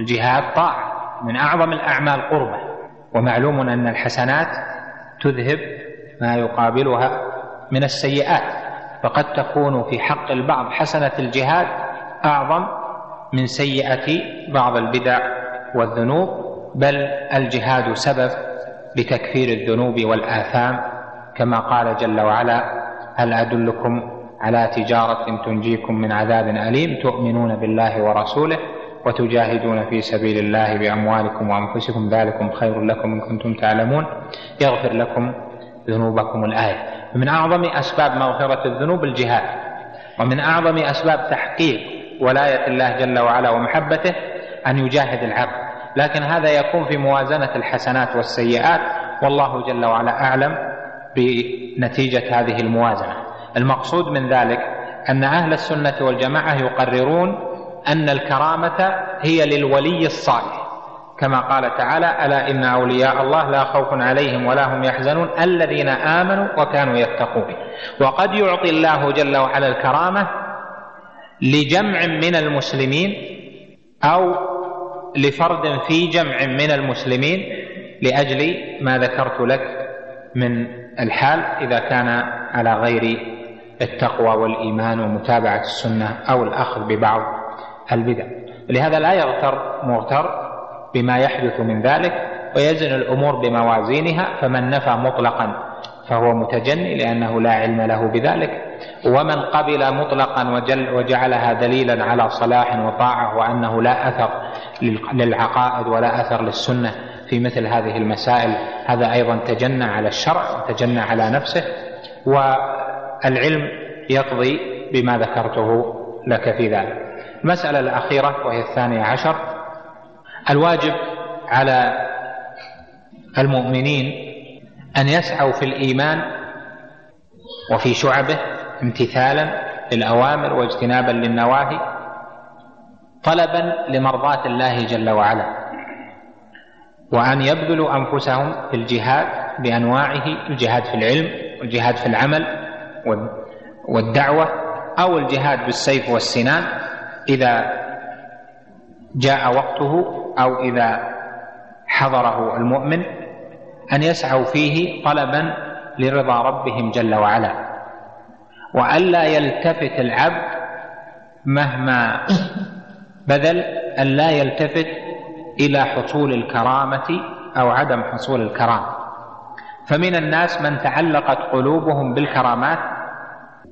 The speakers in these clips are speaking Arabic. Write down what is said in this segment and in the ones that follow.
الجهاد طاعة من أعظم الأعمال قربة ومعلوم أن الحسنات تذهب ما يقابلها من السيئات فقد تكون في حق البعض حسنة الجهاد أعظم من سيئة بعض البدع والذنوب بل الجهاد سبب لتكفير الذنوب والآثام كما قال جل وعلا هل أدلكم على تجارة تنجيكم من عذاب أليم تؤمنون بالله ورسوله؟ وتجاهدون في سبيل الله بأموالكم وأنفسكم ذلكم خير لكم إن كنتم تعلمون. يغفر لكم ذنوبكم الآية. ومن أعظم أسباب مغفرة الذنوب الجهاد. ومن أعظم أسباب تحقيق ولاية الله جل وعلا ومحبته أن يجاهد العبد. لكن هذا يكون في موازنة الحسنات والسيئات. والله جل وعلا أعلم بنتيجة هذه الموازنة. المقصود من ذلك أن أهل السنة والجماعة يقررون أن الكرامة هي للولي الصالح. كما قال تعالى ألا إن أولياء الله لا خوف عليهم ولا هم يحزنون الذين آمنوا وكانوا يتقون. وقد يعطي الله جل وعلا الكرامة لجمع من المسلمين أو لفرد في جمع من المسلمين لأجل ما ذكرت لك من الحال إذا كان على غير التقوى والإيمان ومتابعة السنة أو الأخذ ببعض. البدع. لهذا لا يغتر مغتر بما يحدث من ذلك ويزن الأمور بموازينها فمن نفى مطلقا فهو متجني لأنه لا علم له بذلك. ومن قبل مطلقا وجل وجعلها دليلا على صلاح وطاعة وأنه لا أثر للعقائد ولا أثر للسنة في مثل هذه المسائل. هذا أيضا تجنى على الشرع وتجنى على نفسه. والعلم يقضي بما ذكرته لك في ذلك. المسألة الأخيرة وهي الثانية عشر. الواجب على المؤمنين أن يسعوا في الإيمان وفي شعبه امتثالا للأوامر واجتنابا للنواهي طلبا لمرضاة الله جل وعلا وأن يبذلوا أنفسهم في الجهاد بأنواعه الجهاد في العلم والجهاد في العمل والدعوة أو الجهاد بالسيف والسنان إذا جاء وقته أو إذا حضره المؤمن أن يسعوا فيه طلبا لرضا ربهم جل وعلا. وألا يلتفت العبد مهما بذل أن لا يلتفت إلى حصول الكرامة أو عدم حصول الكرامة. فمن الناس من تعلقت قلوبهم بالكرامات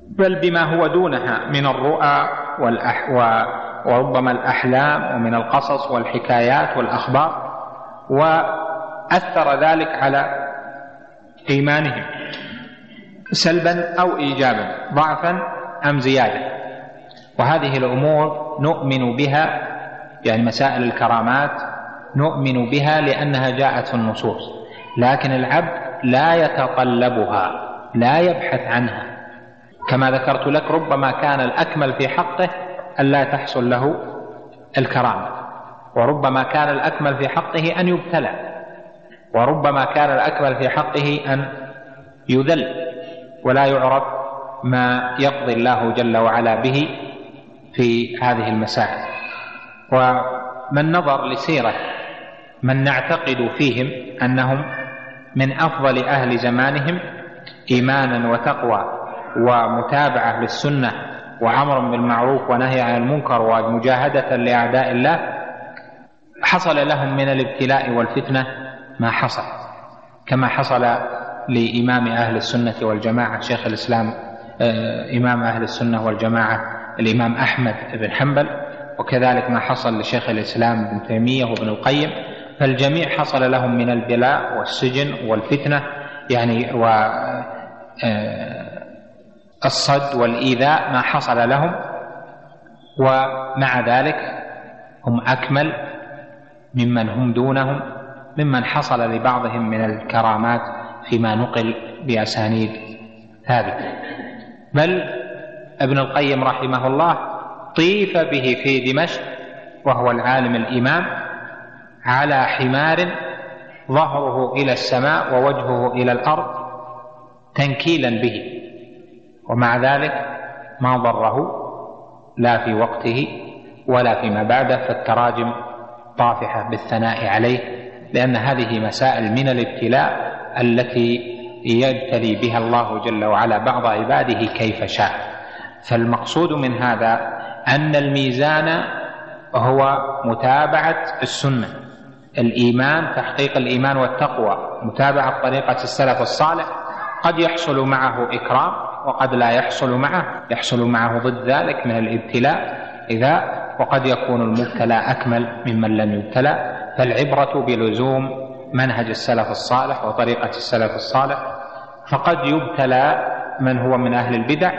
بل بما هو دونها من الرؤى والأح وربما الأحلام ومن القصص والحكايات والأخبار وأثر ذلك على إيمانهم سلبا أو إيجابا ضعفا أم زيادة. وهذه الأمور نؤمن بها يعني مسائل الكرامات نؤمن بها لأنها جاءت في النصوص لكن العبد لا يتطلبها لا يبحث عنها. كما ذكرت لك ربما كان الأكمل في حقه ألا تحصل له الكرامة. وربما كان الأكمل في حقه أن يبتلى. وربما كان الأكمل في حقه أن يذل. ولا يعرف ما يقضي الله جل وعلا به في هذه المسائل. ومن نظر لسيرة من نعتقد فيهم أنهم من أفضل أهل زمانهم إيمانا وتقوى. ومتابعة للسنة وأمر بالمعروف ونهي عن المنكر ومجاهدة لأعداء الله حصل لهم من الابتلاء والفتنة ما حصل كما حصل لإمام أهل السنة والجماعة شيخ الإسلام آه، إمام أهل السنة والجماعة الإمام أحمد بن حنبل وكذلك ما حصل لشيخ الإسلام ابن تيمية وابن القيم. فالجميع حصل لهم من البلاء والسجن والفتنة يعني و آه، الصد والإيذاء ما حصل لهم ومع ذلك هم أكمل ممن هم دونهم ممن حصل لبعضهم من الكرامات فيما نقل بأسانيد ثابتة. بل ابن القيم رحمه الله طيف به في دمشق وهو العالم الإمام على حمار ظهره إلى السماء ووجهه إلى الأرض تنكيلا به. ومع ذلك ما ضره لا في وقته ولا فيما بعده فالتراجم طافحة بالثناء عليه لأن هذه مسائل من الابتلاء التي يبتلي بها الله جل وعلا بعض عباده كيف شاء. فالمقصود من هذا أن الميزان هو متابعة السنة. الإيمان تحقيق الإيمان والتقوى متابعة طريقة السلف الصالح قد يحصل معه إكرام وقد لا يحصل معه يحصل معه ضد ذلك من الابتلاء. إذا وقد يكون المبتلى أكمل ممن لم يبتلى. فالعبرة بلزوم منهج السلف الصالح وطريقة السلف الصالح. فقد يبتلى من هو من أهل البدع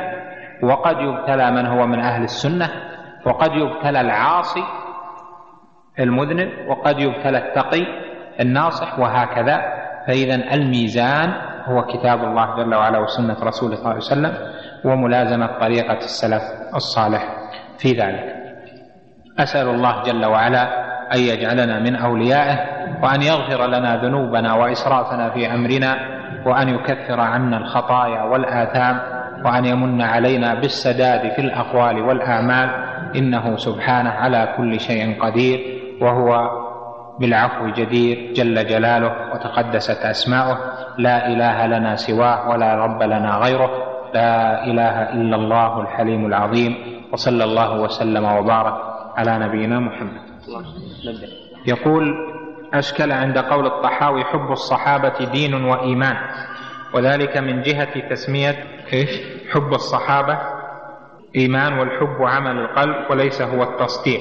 وقد يبتلى من هو من أهل السنة وقد يبتلى العاصي المذنب وقد يبتلى التقي الناصح وهكذا. فإذا الميزان هو كتاب الله جل وعلا وسنة رسوله صلى الله عليه وسلم وملازمة طريقة السلف الصالح في ذلك. أسأل الله جل وعلا أن يجعلنا من أوليائه وأن يغفر لنا ذنوبنا وإسرافنا في أمرنا وأن يكفر عنا الخطايا والآثام وأن يمن علينا بالسداد في الأقوال والأعمال. إنه سبحانه على كل شيء قدير وهو بالعفو جدير جل جلاله وتقدست أسماؤه. لا إله لنا سواه ولا رب لنا غيره. لا إله إلا الله الحليم العظيم. وصلى الله وسلم وبارك على نبينا محمد. يقول أشكل عند قول الطحاوي حب الصحابة دين وإيمان. وذلك من جهة تسمية إيش؟ حب الصحابة. إيمان والحب عمل القلب وليس هو التصديق.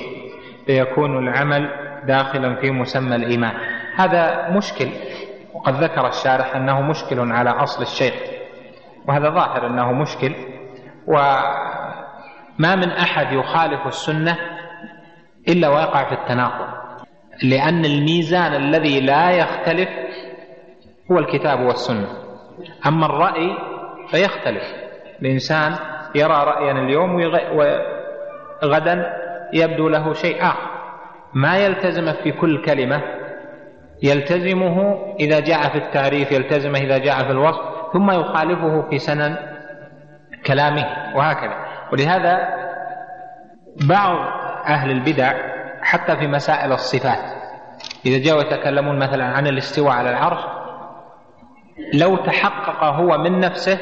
فيكون العمل داخلا في مسمى الإيمان. هذا مشكل. وقد ذكر الشارح أنه مشكل على أصل الشيخ وهذا ظاهر أنه مشكل وما من أحد يخالف السنة إلا ويقع في التناقض لأن الميزان الذي لا يختلف هو الكتاب والسنة. أما الرأي فيختلف الإنسان يرى رأيا اليوم وغدا يبدو له شيء آخر. ما يلتزم في كل كلمة يلتزمه إذا جاء في التعريف يلتزمه إذا جاء في الوصف ثم يخالفه في سنن كلامه وهكذا. ولهذا بعض أهل البدع حتى في مسائل الصفات إذا جاءوا يتكلمون مثلا عن الاستواء على العرش لو تحقق هو من نفسه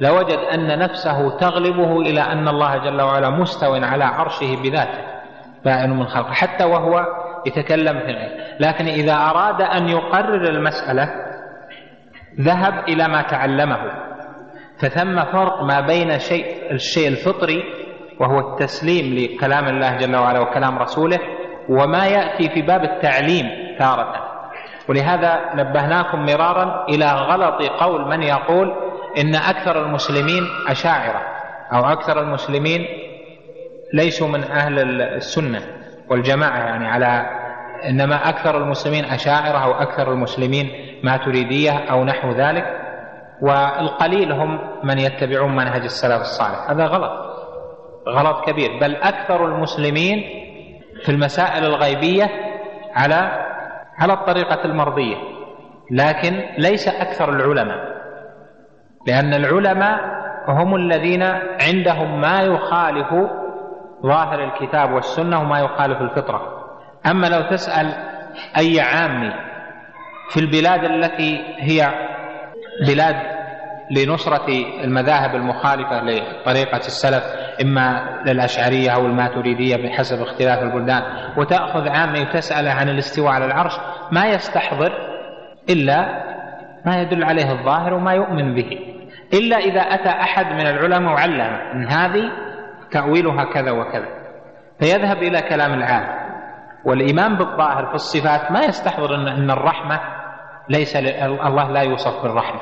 لوجد أن نفسه تغلبه إلى أن الله جل وعلا مستو على عرشه بذاته بائن من خلقه حتى وهو يتكلم في العلم. لكن إذا أراد أن يقرر المسألة ذهب إلى ما تعلمه. فثم فرق ما بين شيء الشيء الفطري وهو التسليم لكلام الله جل وعلا وكلام رسوله وما يأتي في باب التعليم تارة. ولهذا نبهناكم مرارا إلى غلط قول من يقول إن أكثر المسلمين أشاعرة أو أكثر المسلمين ليسوا من أهل السنة. والجماعة يعني على إنما أكثر المسلمين أشاعرة أو أكثر المسلمين ماتريدية أو نحو ذلك والقليل هم من يتبعون منهج السلف الصالح. هذا غلط غلط كبير. بل أكثر المسلمين في المسائل الغيبية على على الطريقة المرضية. لكن ليس أكثر العلماء لأن العلماء هم الذين عندهم ما يخالف ظاهر الكتاب والسنة وما يخالف الفطرة. أما لو تسأل أي عامي في البلاد التي هي بلاد لنصرة المذاهب المخالفة لطريقة السلف إما للأشعرية أو الماتريدية بحسب اختلاف البلدان وتأخذ عامي وتسأله عن الاستواء على العرش ما يستحضر إلا ما يدل عليه الظاهر وما يؤمن به. إلا إذا أتى أحد من العلماء وعلم أن هذه تأويلها كذا وكذا. فيذهب إلى كلام العام. والإيمان بالظاهر في الصفات ما يستحضر أن الرحمة ليس الله لا يوصف بالرحمة.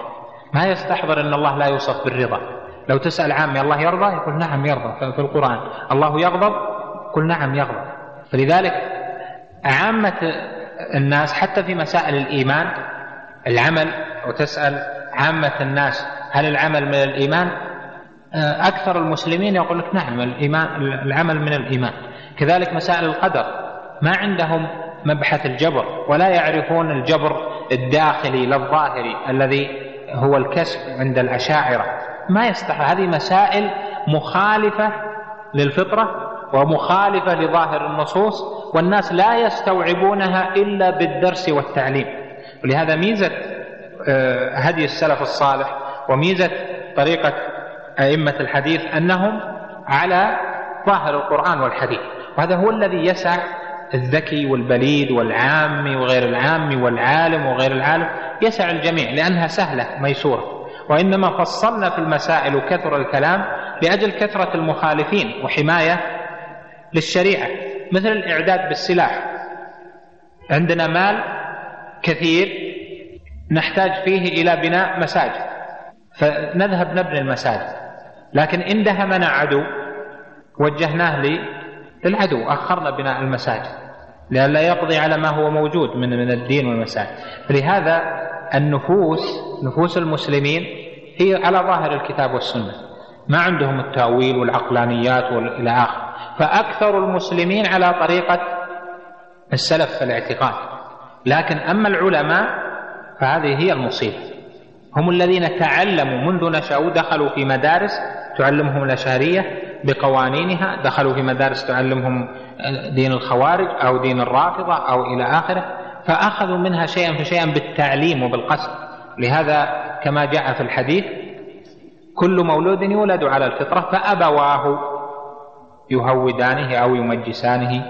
ما يستحضر أن الله لا يوصف بالرضا. لو تسأل عامي الله يرضى؟ يقول نعم يرضى في القرآن. الله يغضب؟ يقول نعم يغضب. فلذلك عامة الناس حتى في مسائل الإيمان العمل وتسأل عامة الناس هل العمل من الإيمان؟ أكثر المسلمين يقول لك نعم الإيمان العمل من الإيمان. كذلك مسائل القدر. ما عندهم مبحث الجبر ولا يعرفون الجبر الداخلي للظاهري الذي هو الكسب عند الأشاعرة. ما يستحق هذه مسائل مخالفة للفطرة ومخالفة لظاهر النصوص والناس لا يستوعبونها إلا بالدرس والتعليم. ولهذا ميزة آه، هدي السلف الصالح وميزة طريقة أئمة الحديث أنهم على ظاهر القرآن والحديث وهذا هو الذي يسع الذكي والبليد والعام وغير العام والعالم وغير العالم يسع الجميع لأنها سهلة ميسورة وإنما فصلنا في المسائل وكثر الكلام لأجل كثرة المخالفين وحماية للشريعة مثل الإعداد بالسلاح. عندنا مال كثير نحتاج فيه إلى بناء مساجد. فنذهب نبني المساجد. لكن إن دهمنا عدو وجهناه للعدو. أخرنا بناء المساجد. لئلا يقضي على ما هو موجود من من الدين والمساجد. فلهذا النفوس نفوس المسلمين هي على ظاهر الكتاب والسنة. ما عندهم التأويل والعقلانيات إلى آخره فأكثر المسلمين على طريقة السلف في الاعتقاد. لكن أما العلماء فهذه هي المصيبة. هم الذين تعلموا منذ نشأوا دخلوا في مدارس تعلمهم الأشعرية بقوانينها دخلوا في مدارس تعلمهم دين الخوارج أو دين الرافضة أو إلى آخره فأخذوا منها شيئا فشيئا بالتعليم وبالقصد. لهذا كما جاء في الحديث كل مولود يولد على الفطرة فأبواه يهودانه أو يمجسانه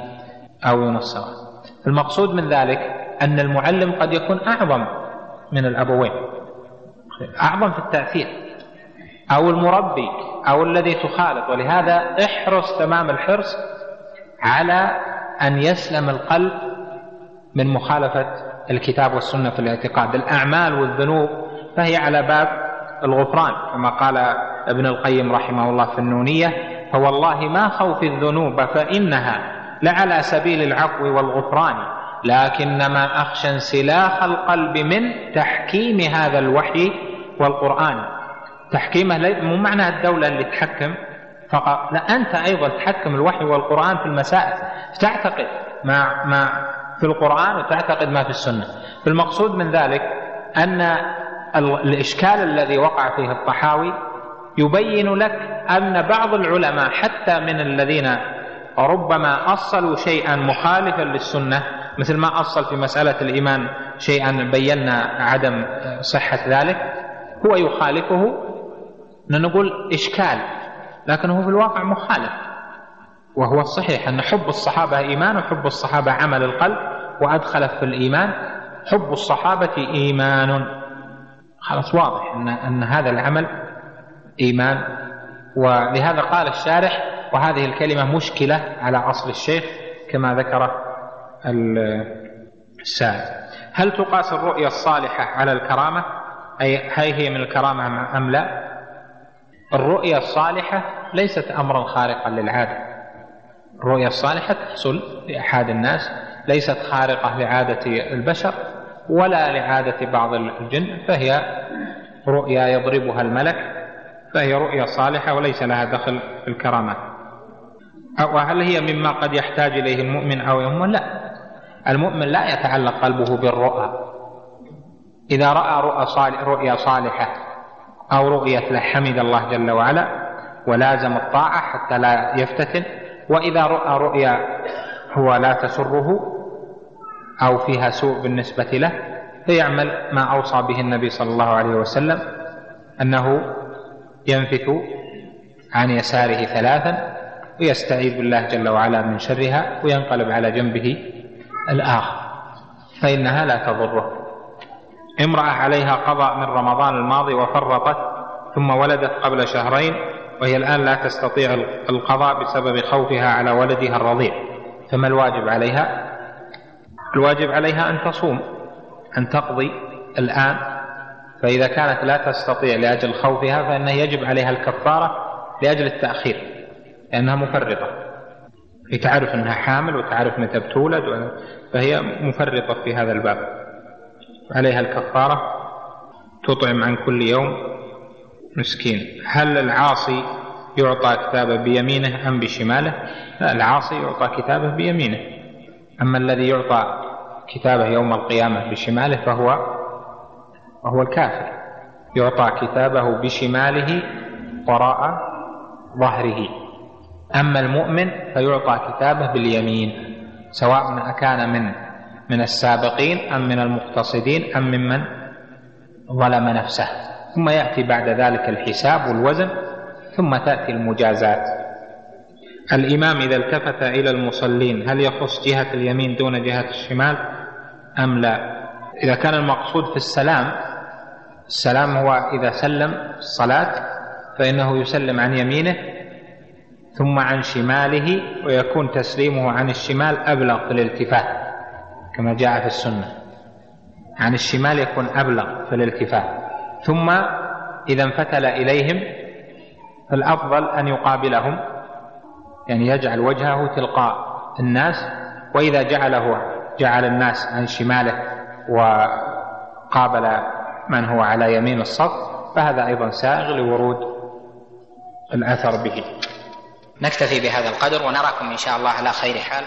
أو ينصرانه. المقصود من ذلك أن المعلم قد يكون أعظم من الأبوين. أعظم في التأثير. أو المربي أو الذي تخالط. ولهذا احرص تمام الحرص على أن يسلم القلب من مخالفة الكتاب والسنة في الاعتقاد. الأعمال والذنوب فهي على باب الغفران كما قال ابن القيم رحمه الله في النونية فوالله ما خوف الذنوب فإنها لعلى سبيل العفو والغفران. لكنما أخشى انسلاخ القلب من تحكيم هذا الوحي والقرآن. تحكيمه مو معنى الدولة اللي تحكم فقط لا أنت أيضا تحكم الوحي والقرآن في المسائل. تعتقد؟ ما ما في القرآن وتعتقد ما في السنة. المقصود من ذلك أن الإشكال الذي وقع فيه الطحاوي يبين لك أن بعض العلماء حتى من الذين ربما أصلوا شيئا مخالفا للسنة مثل ما أصل في مسألة الإيمان شيئا بينا عدم صحة ذلك. هو يخالفه نقول إشكال لكنه في الواقع مخالف. وهو الصحيح أن حب الصحابة إيمان وحب الصحابة عمل القلب وأدخل في الإيمان. حب الصحابة إيمان. خلاص واضح أن, أن هذا العمل إيمان. ولهذا قال الشارح وهذه الكلمة مشكلة على أصل الشيخ كما ذكر السائل هل تقاس الرؤيا الصالحة على الكرامة؟ أي هل هي من الكرامة أم لا؟ الرؤيا الصالحة ليست أمرا خارقا للعادة. الرؤيا الصالحة تحصل لأحد الناس ليست خارقة لعادة البشر ولا لعادة بعض الجن فهي رؤيا يضربها الملك فهي رؤيا صالحة وليس لها دخل في الكرامات أو هل هي مما قد يحتاج إليه المؤمن أو يؤمن؟ لا. المؤمن لا يتعلق قلبه بالرؤى. إذا رأى رؤى صالح رؤيا صالحة أو رؤية له حمد الله جل وعلا ولازم الطاعة حتى لا يفتتن. وإذا رأى رؤيا هو لا تسره أو فيها سوء بالنسبة له فيعمل ما أوصى به النبي صلى الله عليه وسلم أنه ينفث عن يساره ثلاثا ويستعيذ بالله جل وعلا من شرها وينقلب على جنبه الآخر. فإنها لا تضره. امرأة عليها قضاء من رمضان الماضي وفرطت ثم ولدت قبل شهرين وهي الآن لا تستطيع القضاء بسبب خوفها على ولدها الرضيع. فما الواجب عليها؟ الواجب عليها أن تصوم أن تقضي الآن. فإذا كانت لا تستطيع لأجل خوفها فإنه يجب عليها الكفارة لأجل التأخير لأنها مفرطة. هي تعرف أنها حامل وتعرف متى بتولد فهي مفرطة في هذا الباب. عليها الكفارة تطعم عن كل يوم مسكين. هل العاصي يعطى كتابه بيمينه أم بشماله؟ لا العاصي يعطى كتابه بيمينه. أما الذي يعطى كتابه يوم القيامة بشماله فهو وهو الكافر. يعطى كتابه بشماله وراء ظهره. أما المؤمن فيعطى كتابه باليمين سواء أكان من من السابقين أم من المقتصدين أم ممن ظلم نفسه. ثم يأتي بعد ذلك الحساب والوزن ثم تأتي المجازات. الإمام إذا التفت إلى المصلين هل يخص جهة اليمين دون جهة الشمال؟ أم لا؟ إذا كان المقصود في السلام السلام هو إذا سلم الصلاة فإنه يسلم عن يمينه ثم عن شماله ويكون تسليمه عن الشمال أبلغ في الالتفات كما جاء في السنة. عن الشمال يكون أبلغ في الالتفات. ثم إذا انفتل إليهم فالأفضل أن يقابلهم يعني يجعل وجهه تلقاء الناس وإذا جعله جعل الناس عن شماله وقابل من هو على يمين الصف فهذا أيضا سائغ لورود الأثر به. نكتفي بهذا القدر ونراكم إن شاء الله على خير حال.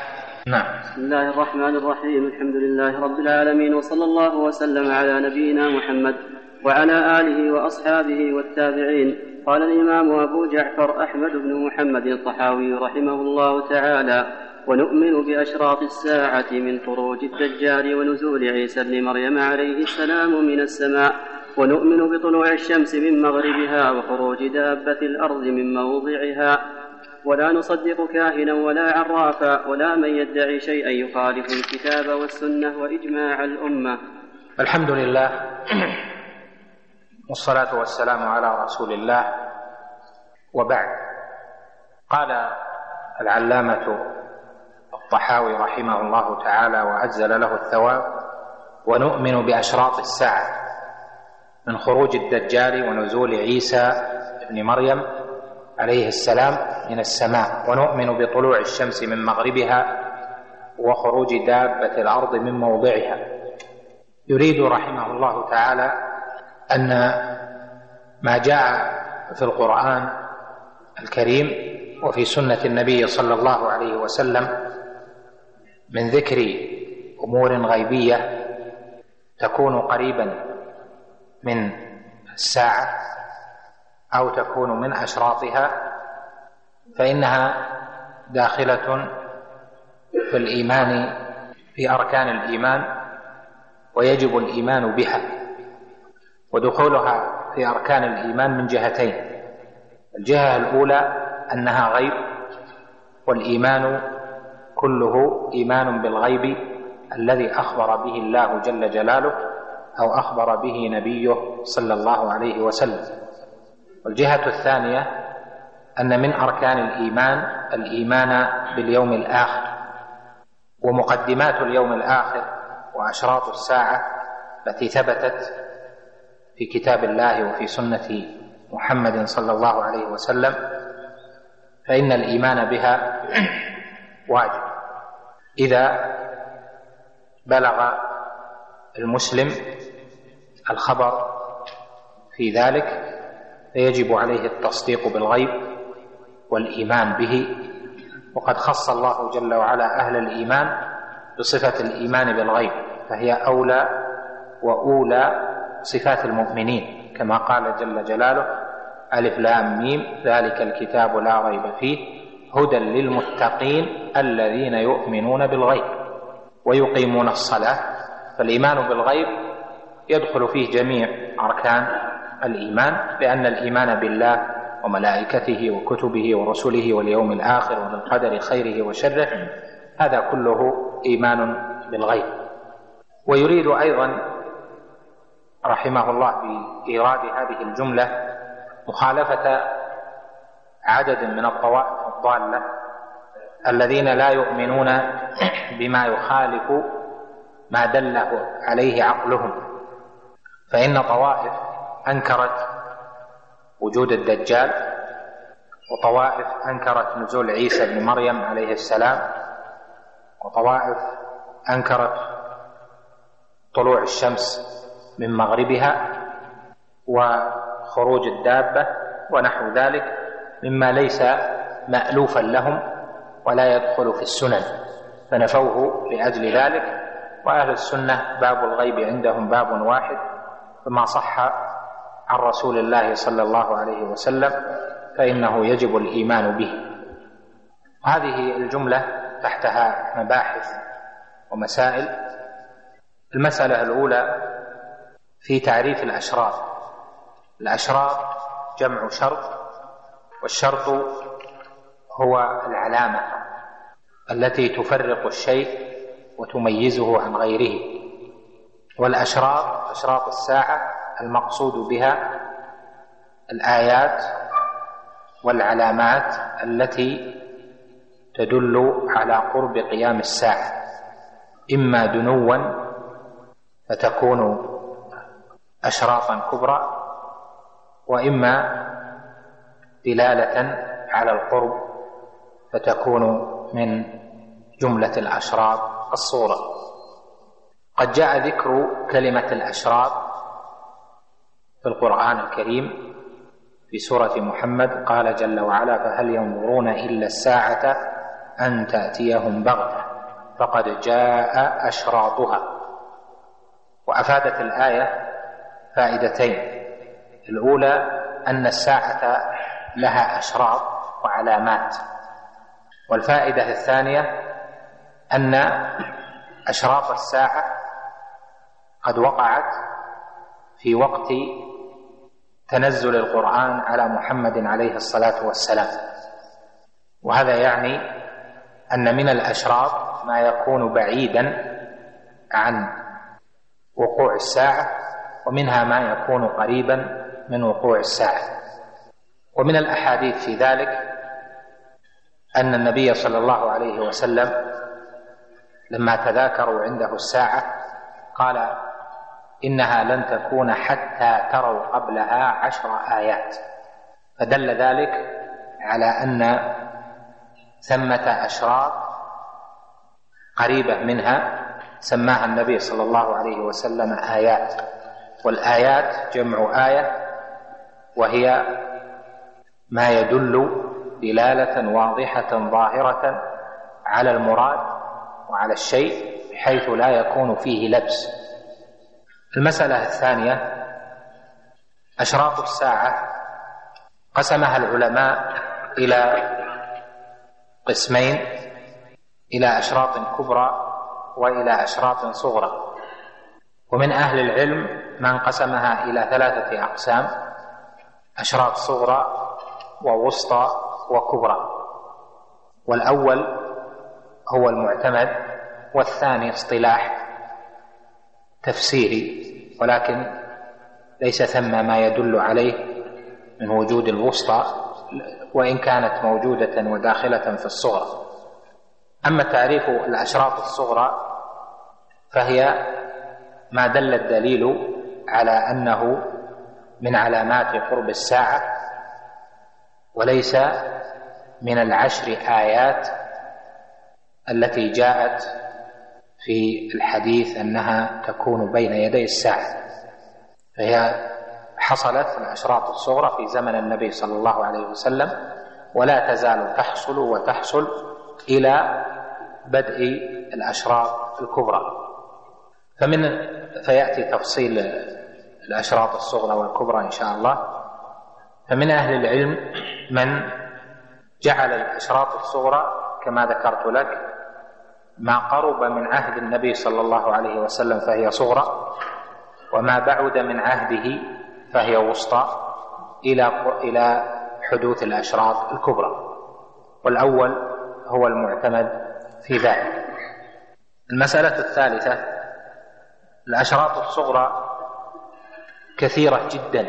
نعم. بسم الله الرحمن الرحيم. الحمد لله رب العالمين وصلى الله وسلم على نبينا محمد وعلى آله وأصحابه والتابعين. قال الإمام أبو جعفر أحمد بن محمد الطحاوي رحمه الله تعالى ونؤمن بأشراط الساعة من خروج الدجال ونزول عيسى بن مريم عليه السلام من السماء ونؤمن بطلوع الشمس من مغربها وخروج دابة الأرض من موضعها ولا نصدق كاهنا ولا عرافا ولا من يدعي شيئا يخالف الكتاب والسنة وإجماع الأمة. الحمد لله والصلاة والسلام على رسول الله. وبعد قال العلامة الطحاوي رحمه الله تعالى وعجل له الثواب ونؤمن بأشراط الساعة من خروج الدجال ونزول عيسى ابن مريم عليه السلام من السماء. ونؤمن بطلوع الشمس من مغربها وخروج دابة الأرض من موضعها. يريد رحمه الله تعالى أن ما جاء في القرآن الكريم وفي سنة النبي صلى الله عليه وسلم من ذكر أمور غيبية تكون قريبا من الساعة أو تكون من أشراطها فإنها داخلة في الإيمان في أركان الإيمان ويجب الإيمان بها ودخولها في أركان الإيمان من جهتين. الجهة الأولى أنها غيب والإيمان كله إيمان بالغيب الذي أخبر به الله جل جلاله أو أخبر به نبيه صلى الله عليه وسلم. والجهة الثانية أن من أركان الإيمان الإيمان باليوم الآخر ومقدمات اليوم الآخر وأشراط الساعة التي ثبتت في كتاب الله وفي سنة محمد صلى الله عليه وسلم فإن الإيمان بها واجب. إذا بلغ المسلم الخبر في ذلك فيجب عليه التصديق بالغيب والإيمان به. وقد خص الله جل وعلا أهل الإيمان بصفة الإيمان بالغيب فهي أولى وأولى صفات المؤمنين كما قال جل جلاله ألف لام ميم ذلك الكتاب لا ريب فيه هدى للمتقين الذين يؤمنون بالغيب ويقيمون الصلاة. فالإيمان بالغيب يدخل فيه جميع أركان الإيمان لأن الإيمان بالله وملائكته وكتبه ورسله واليوم الآخر وبالقدر خيره وشره هذا كله إيمان بالغيب. ويريد أيضا رحمه الله في إيراد هذه الجملة مخالفة عدد من الطوائف الضالة الذين لا يؤمنون بما يخالف ما دله عليه عقلهم. فإن طوائف أنكرت وجود الدجال وطوائف أنكرت نزول عيسى بن مريم عليه السلام وطوائف أنكرت طلوع الشمس من مغربها وخروج الدابة ونحو ذلك مما ليس مالوفا لهم ولا يدخل في السنن فنفوه لأجل ذلك وأهل السنة باب الغيب عندهم باب واحد فما صح عن رسول الله صلى الله عليه وسلم فإنه يجب الإيمان به. هذه الجملة تحتها مباحث ومسائل. المسألة الأولى في تعريف الأشراط الأشراط جمع شرط والشرط هو العلامة التي تفرق الشيء وتميزه عن غيره. والأشراط أشراط الساعة المقصود بها الآيات والعلامات التي تدل على قرب قيام الساعة. إما دنوا فتكون أشراطا كبرى وإما دلالة على القرب فتكون من جملة الأشراط الصورة. قد جاء ذكر كلمة الأشراط في القرآن الكريم في سورة محمد قال جل وعلا فهل ينظرون إلا الساعة أن تأتيهم بغتة؟ فقد جاء أشراطها. وأفادت الآية فائدتين. الأولى أن الساعة لها أشراط وعلامات. والفائدة الثانية أن أشراط الساعة قد وقعت في وقت تنزل القرآن على محمد عليه الصلاة والسلام. وهذا يعني أن من الأشراط ما يكون بعيدا عن وقوع الساعة ومنها ما يكون قريبا من وقوع الساعة. ومن الأحاديث في ذلك أن النبي صلى الله عليه وسلم لما تذاكروا عنده الساعة قال إنها لن تكون حتى تروا قبلها عشر آيات. فدل ذلك على أن ثمة أشراط قريبة منها سماها النبي صلى الله عليه وسلم آيات. والآيات جمع آية وهي ما يدل دلالة واضحة ظاهرة على المراد وعلى الشيء بحيث لا يكون فيه لبس. المسألة الثانية أشراط الساعة. قسمها العلماء إلى قسمين إلى أشراط كبرى وإلى أشراط صغرى. ومن أهل العلم من قسمها إلى ثلاثة أقسام أشراط صغرى ووسطى وكبرى. والأول هو المعتمد والثاني اصطلاح. تفسيري ولكن ليس ثم ما يدل عليه من وجود الوسطى وإن كانت موجودة وداخلة في الصغرى. أما تعريف الأشراط الصغرى فهي ما دل الدليل على أنه من علامات قرب الساعة وليس من العشر آيات التي جاءت في الحديث أنها تكون بين يدي الساعة فهي حصلت الأشراط الصغرى في زمن النبي صلى الله عليه وسلم ولا تزال تحصل وتحصل إلى بدء الأشراط الكبرى. فمن فيأتي تفصيل الأشراط الصغرى والكبرى إن شاء الله. فمن أهل العلم من جعل الأشراط الصغرى كما ذكرت لك ما قرب من عهد النبي صلى الله عليه وسلم فهي صغرى وما بعد من عهده فهي وسطى إلى إلى حدوث الأشراط الكبرى. والأول هو المعتمد في ذلك. المسألة الثالثة الأشراط الصغرى كثيرة جدا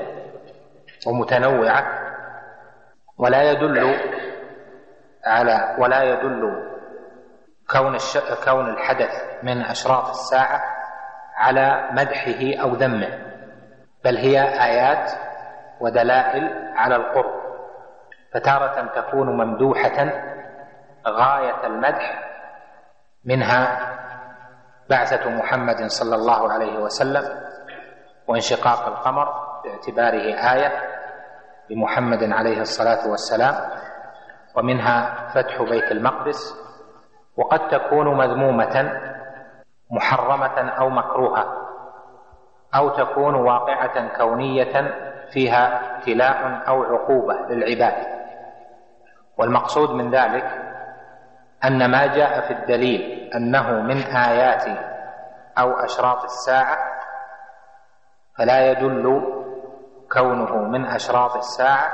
ومتنوعة ولا يدل على ولا يدل كون الش... كون الحدث من أشراط الساعة على مدحه أو ذمه بل هي آيات ودلائل على القرب. فتارة تكون ممدوحة غاية المدح منها بعثة محمد صلى الله عليه وسلم وانشقاق القمر باعتباره آية بمحمد عليه الصلاة والسلام ومنها فتح بيت المقدس وقد تكون مذمومة محرمة أو مكروهة أو تكون واقعة كونية فيها ابتلاء أو عقوبة للعباد. والمقصود من ذلك أن ما جاء في الدليل أنه من آيات أو أشراط الساعة فلا يدل كونه من أشراط الساعة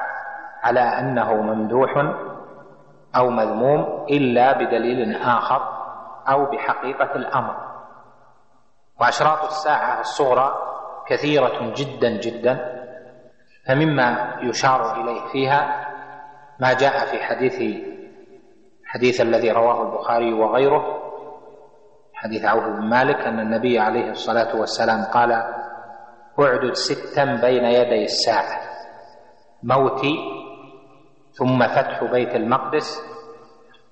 على أنه ممدوح أو مذموم إلا بدليل آخر أو بحقيقة الأمر. وأشراط الساعة الصغرى كثيرة جدا جدا فمما يشار إليه فيها ما جاء في حديث حديث الذي رواه البخاري وغيره حديث عوف بن مالك أن النبي عليه الصلاة والسلام قال أعدد ستا بين يدي الساعة موتي ثم فتح بيت المقدس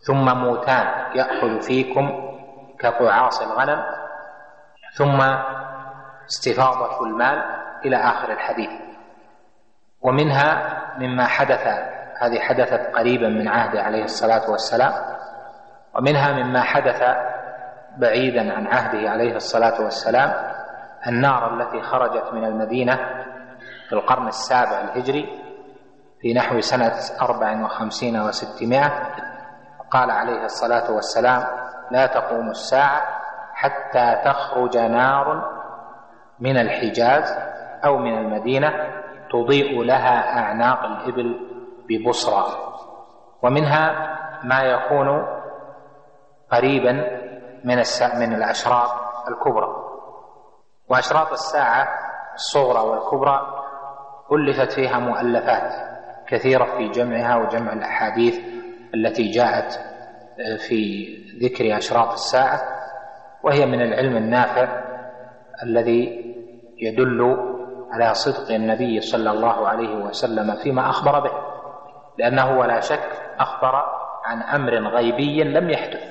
ثم موتان يأخذ فيكم كقعاص الغنم ثم استفاضة المال إلى آخر الحديث. ومنها مما حدث هذه حدثت قريبا من عهده عليه الصلاة والسلام ومنها مما حدث بعيدا عن عهده عليه الصلاة والسلام النار التي خرجت من المدينة في القرن السابع الهجري في نحو سنة أربع وخمسين وستمائة قال عليه الصلاة والسلام لا تقوم الساعة حتى تخرج نار من الحجاز أو من المدينة تضيء لها أعناق الإبل ببصرى ومنها ما يكون قريبا من من الأشراط الكبرى. وأشراط الساعة الصغرى والكبرى ألفت فيها مؤلفات. كثيرة في جمعها وجمع الأحاديث التي جاءت في ذكر أشراط الساعة وهي من العلم النافع الذي يدل على صدق النبي صلى الله عليه وسلم فيما أخبر به لأنه ولا شك أخبر عن أمر غيبي لم يحدث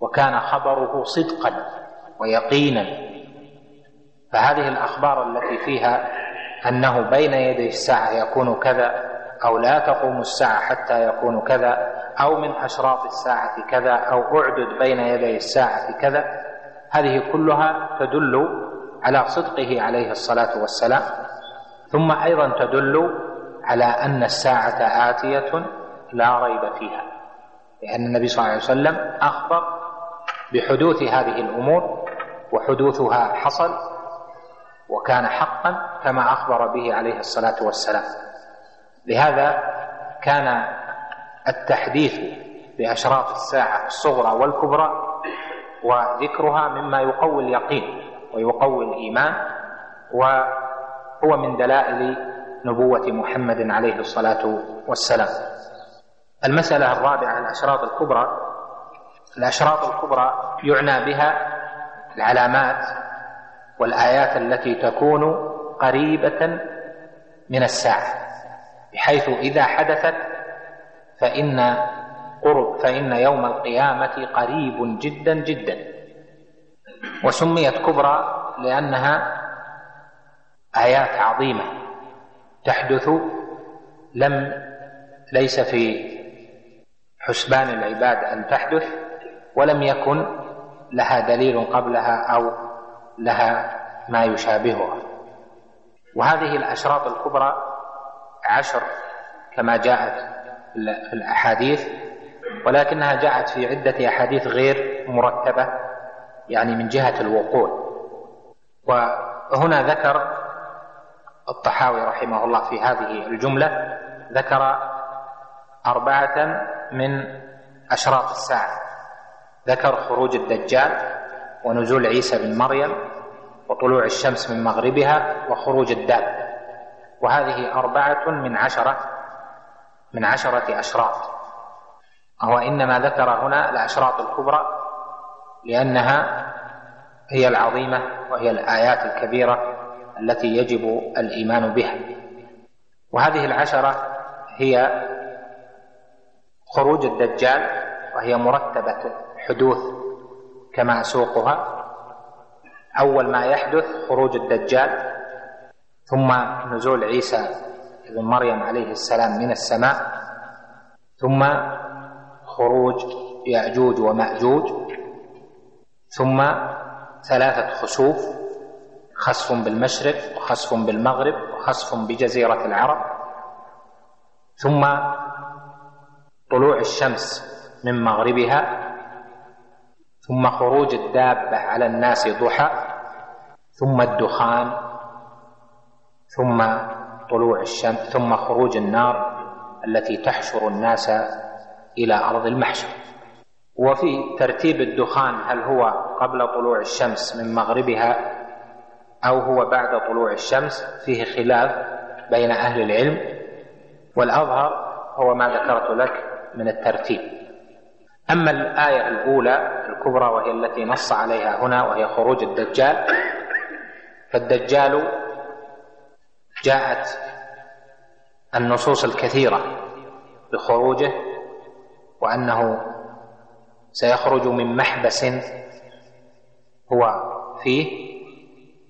وكان خبره صدقا ويقينا. فهذه الأخبار التي فيها أنه بين يدي الساعة يكون كذا أو لا تقوم الساعة حتى يكون كذا أو من أشراط الساعة كذا أو أعدد بين يدي الساعة كذا. هذه كلها تدل على صدقه عليه الصلاة والسلام. ثم أيضا تدل على أن الساعة آتية لا ريب فيها لأن النبي صلى الله عليه وسلم أخبر بحدوث هذه الأمور وحدوثها حصل وكان حقا كما أخبر به عليه الصلاة والسلام. لهذا كان التحديث بأشراط الساعة الصغرى والكبرى وذكرها مما يقوي اليقين ويقوي الإيمان وهو من دلائل نبوة محمد عليه الصلاة والسلام. المسألة الرابعة الأشراط الكبرى. الأشراط الكبرى يعنى بها العلامات والآيات التي تكون قريبة من الساعة. بحيث إذا حدثت فإن قرب فإن يوم القيامة قريب جدا جدا. وسميت كبرى لأنها آيات عظيمة تحدث لم ليس في حسبان العباد أن تحدث ولم يكن لها دليل قبلها أو لها ما يشابهها. وهذه الأشراط الكبرى عشر كما جاءت في الأحاديث ولكنها جاءت في عدة أحاديث غير مرتبة يعني من جهة الوقوع. وهنا ذكر الطحاوي رحمه الله في هذه الجملة ذكر أربعة من أشراط الساعة. ذكر خروج الدجال ونزول عيسى بن مريم وطلوع الشمس من مغربها وخروج الدابة. وهذه أربعة من عشرة من عشرة أشراط. وهو إنما ذكر هنا الأشراط الكبرى لأنها هي العظيمة وهي الآيات الكبيرة التي يجب الإيمان بها. وهذه العشرة هي خروج الدجال وهي مرتبة حدوث كما أسوقها أول ما يحدث خروج الدجال ثم نزول عيسى ابن مريم عليه السلام من السماء ثم خروج يأجوج ومأجوج ثم ثلاثة خسوف خسف بالمشرق وخسف بالمغرب وخسف بجزيرة العرب ثم طلوع الشمس من مغربها ثم خروج الدابة على الناس ضحى ثم الدخان ثم طلوع الشمس ثم خروج النار التي تحشر الناس إلى أرض المحشر. وفي ترتيب الدخان هل هو قبل طلوع الشمس من مغربها أو هو بعد طلوع الشمس؟ فيه خلاف بين أهل العلم. والأظهر هو ما ذكرت لك من الترتيب. أما الآية الأولى الكبرى وهي التي نص عليها هنا وهي خروج الدجال فالدجال جاءت النصوص الكثيرة بخروجه وأنه سيخرج من محبس هو فيه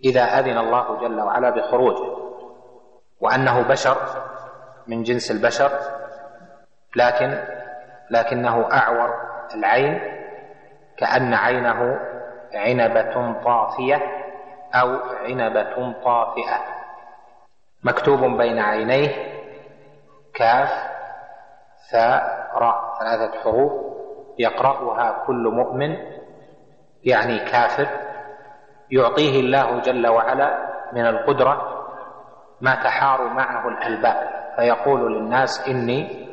إذا أذن الله جل وعلا بخروجه وأنه بشر من جنس البشر لكن لكنه أعور العين كأن عينه عنبة طافية أو عنبة طافئة. مكتوب بين عينيه كاف ثاء راء ثلاثة حروف. يقرأها كل مؤمن يعني كافر. يعطيه الله جل وعلا من القدرة ما تحار معه الألباب. فيقول للناس إني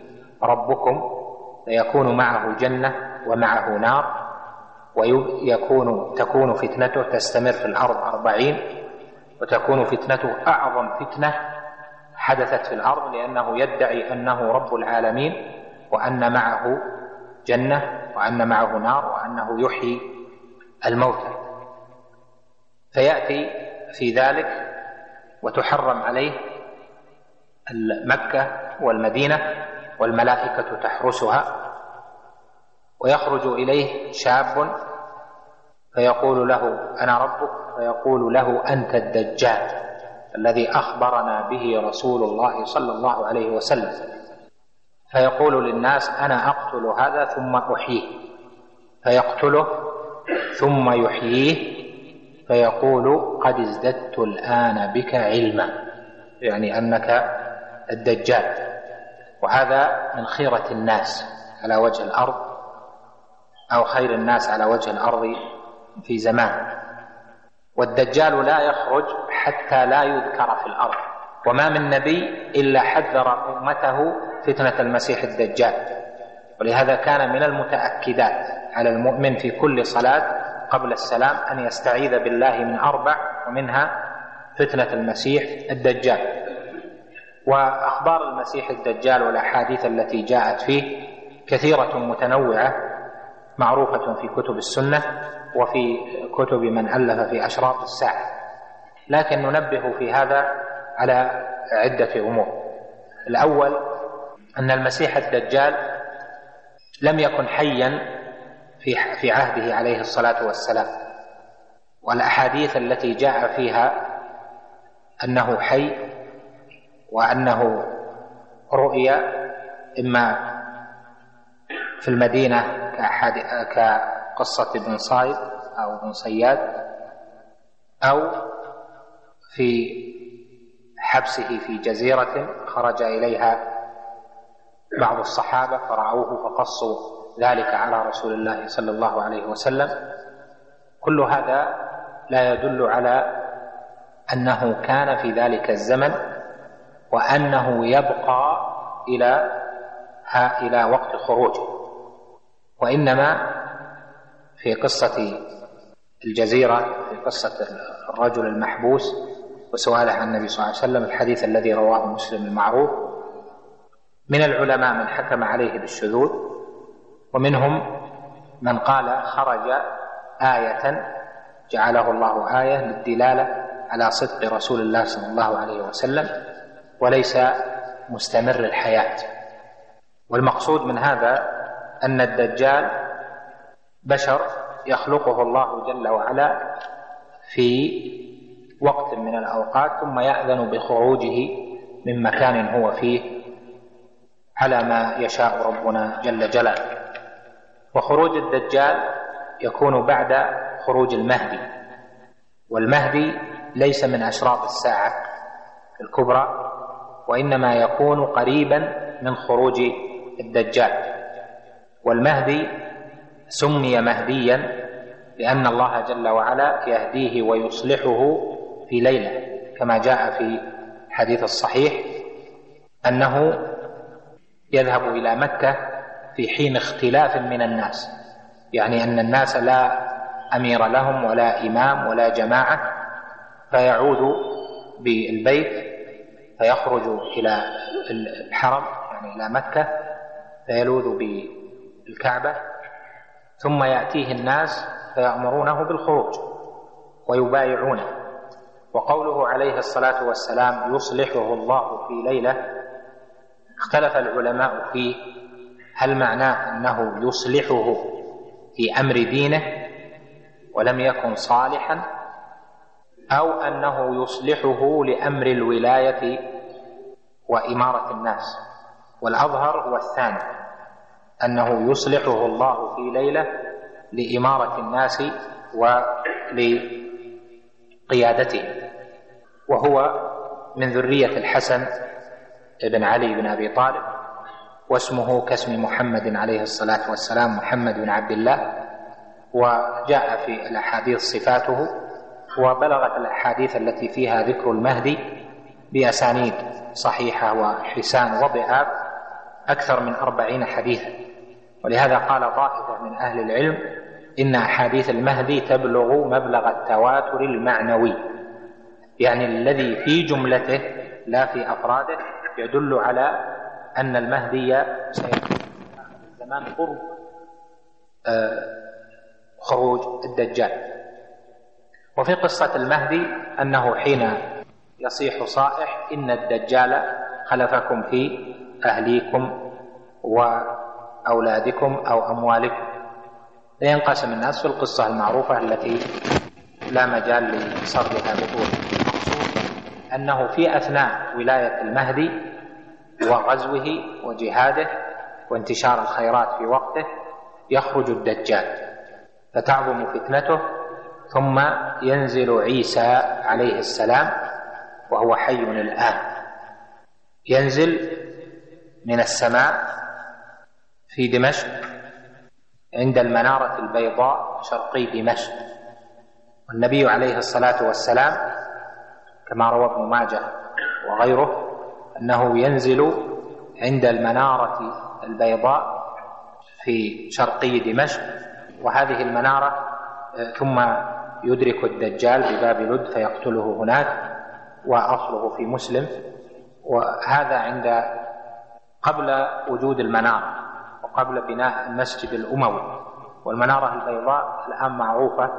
ربكم فيكون معه جنة ومعه نار ويكون تكون فتنته تستمر في الأرض أربعين. وتكون فتنته أعظم فتنة حدثت في الأرض لأنه يدعي أنه رب العالمين وأن معه جنة وأن معه نار وأنه يحيي الموتى. فيأتي في ذلك وتحرم عليه مكة والمدينة والملائكة تحرسها ويخرج إليه شاب فيقول له أنا ربك؟ فيقول له أنت الدجال الذي أخبرنا به رسول الله صلى الله عليه وسلم. فيقول للناس أنا أقتل هذا ثم أحييه. فيقتله ثم يحييه. فيقول قد ازددت الآن بك علما. يعني أنك الدجال. وهذا من خيرة الناس على وجه الأرض أو خير الناس على وجه الأرض في زمان. والدجال لا يخرج حتى لا يذكر في الأرض. وما من نبي إلا حذر أمته فتنة المسيح الدجال. ولهذا كان من المتأكدات على المؤمن في كل صلاة قبل السلام أن يستعيذ بالله من أربع ومنها فتنة المسيح الدجال. وأخبار المسيح الدجال والأحاديث التي جاءت فيه كثيرة متنوعة معروفة في كتب السنة وفي كتب من ألف في أشراط الساعة. لكن ننبه في هذا على عدة أمور. الأول أن المسيح الدجال لم يكن حيا في في عهده عليه الصلاة والسلام. والأحاديث التي جاء فيها أنه حي وأنه رؤيا إما في المدينة كقصة ابن صايد أو ابن صياد أو في حبسه في جزيرة خرج إليها بعض الصحابة فرعوه فقصوا ذلك على رسول الله صلى الله عليه وسلم. كل هذا لا يدل على أنه كان في ذلك الزمن وأنه يبقى إلى ها إلى وقت خروجه. وإنما في قصة الجزيرة في قصة الرجل المحبوس وسؤاله عن النبي صلى الله عليه وسلم الحديث الذي رواه مسلم المعروف. من العلماء من حكم عليه بالشذوذ ومنهم من قال خرج آية جعله الله آية للدلالة على صدق رسول الله صلى الله عليه وسلم وليس مستمر الحياة. والمقصود من هذا أن الدجال بشر يخلقه الله جل وعلا في وقت من الأوقات ثم يأذن بخروجه من مكان هو فيه على ما يشاء ربنا جل جلاله. وخروج الدجال يكون بعد خروج المهدي والمهدي ليس من أشراط الساعة الكبرى وإنما يكون قريبا من خروج الدجال. والمهدي سمي مهديا لأن الله جل وعلا يهديه ويصلحه في ليلة كما جاء في الحديث الصحيح أنه يذهب إلى مكة في حين اختلاف من الناس يعني أن الناس لا أمير لهم ولا إمام ولا جماعة فيعود بالبيت فيخرج إلى الحرم يعني إلى مكة فيلوذ بالكعبة ثم يأتيه الناس فيأمرونه بالخروج ويبايعونه. وقوله عليه الصلاة والسلام يصلحه الله في ليلة اختلف العلماء فيه. هل معناه أنه يصلحه في أمر دينه ولم يكن صالحا أو أنه يصلحه لأمر الولاية وإمارة الناس؟ والأظهر هو الثاني. أنه يصلحه الله في ليلة لإمارة الناس ولقيادته. وهو من ذرية الحسن بن علي بن أبي طالب واسمه كاسم محمد عليه الصلاة والسلام محمد بن عبد الله. وجاء في الأحاديث صفاته وبلغت الأحاديث التي فيها ذكر المهدي بأسانيد صحيحة وحسان وضعاف أكثر من أربعين حديثا. ولهذا قال طائفة من أهل العلم إن أحاديث المهدي تبلغ مبلغ التواتر المعنوي يعني الذي في جملته لا في أفراده يدل على أن المهدي سيكون الزمان قرب آه، خروج الدجال. وفي قصة المهدي أنه حين يصيح صائح إن الدجال خلفكم في أهليكم وأولادكم أو أموالكم. فينقسم الناس في القصة المعروفة التي لا مجال لصرفها بطول. أنه في أثناء ولاية المهدي وغزوه وجهاده وانتشار الخيرات في وقته يخرج الدجال فتعظم فتنته ثم ينزل عيسى عليه السلام وهو حي الآن. ينزل من السماء في دمشق عند المنارة البيضاء شرقي دمشق. والنبي عليه الصلاة والسلام كما روى ابن ماجه وغيره أنه ينزل عند المنارة البيضاء في شرقي دمشق. وهذه المنارة ثم يدرك الدجال بباب لد فيقتله هناك وأصله في مسلم. وهذا عند قبل وجود المنارة. وقبل بناء المسجد الأموي. والمنارة البيضاء الان معروفة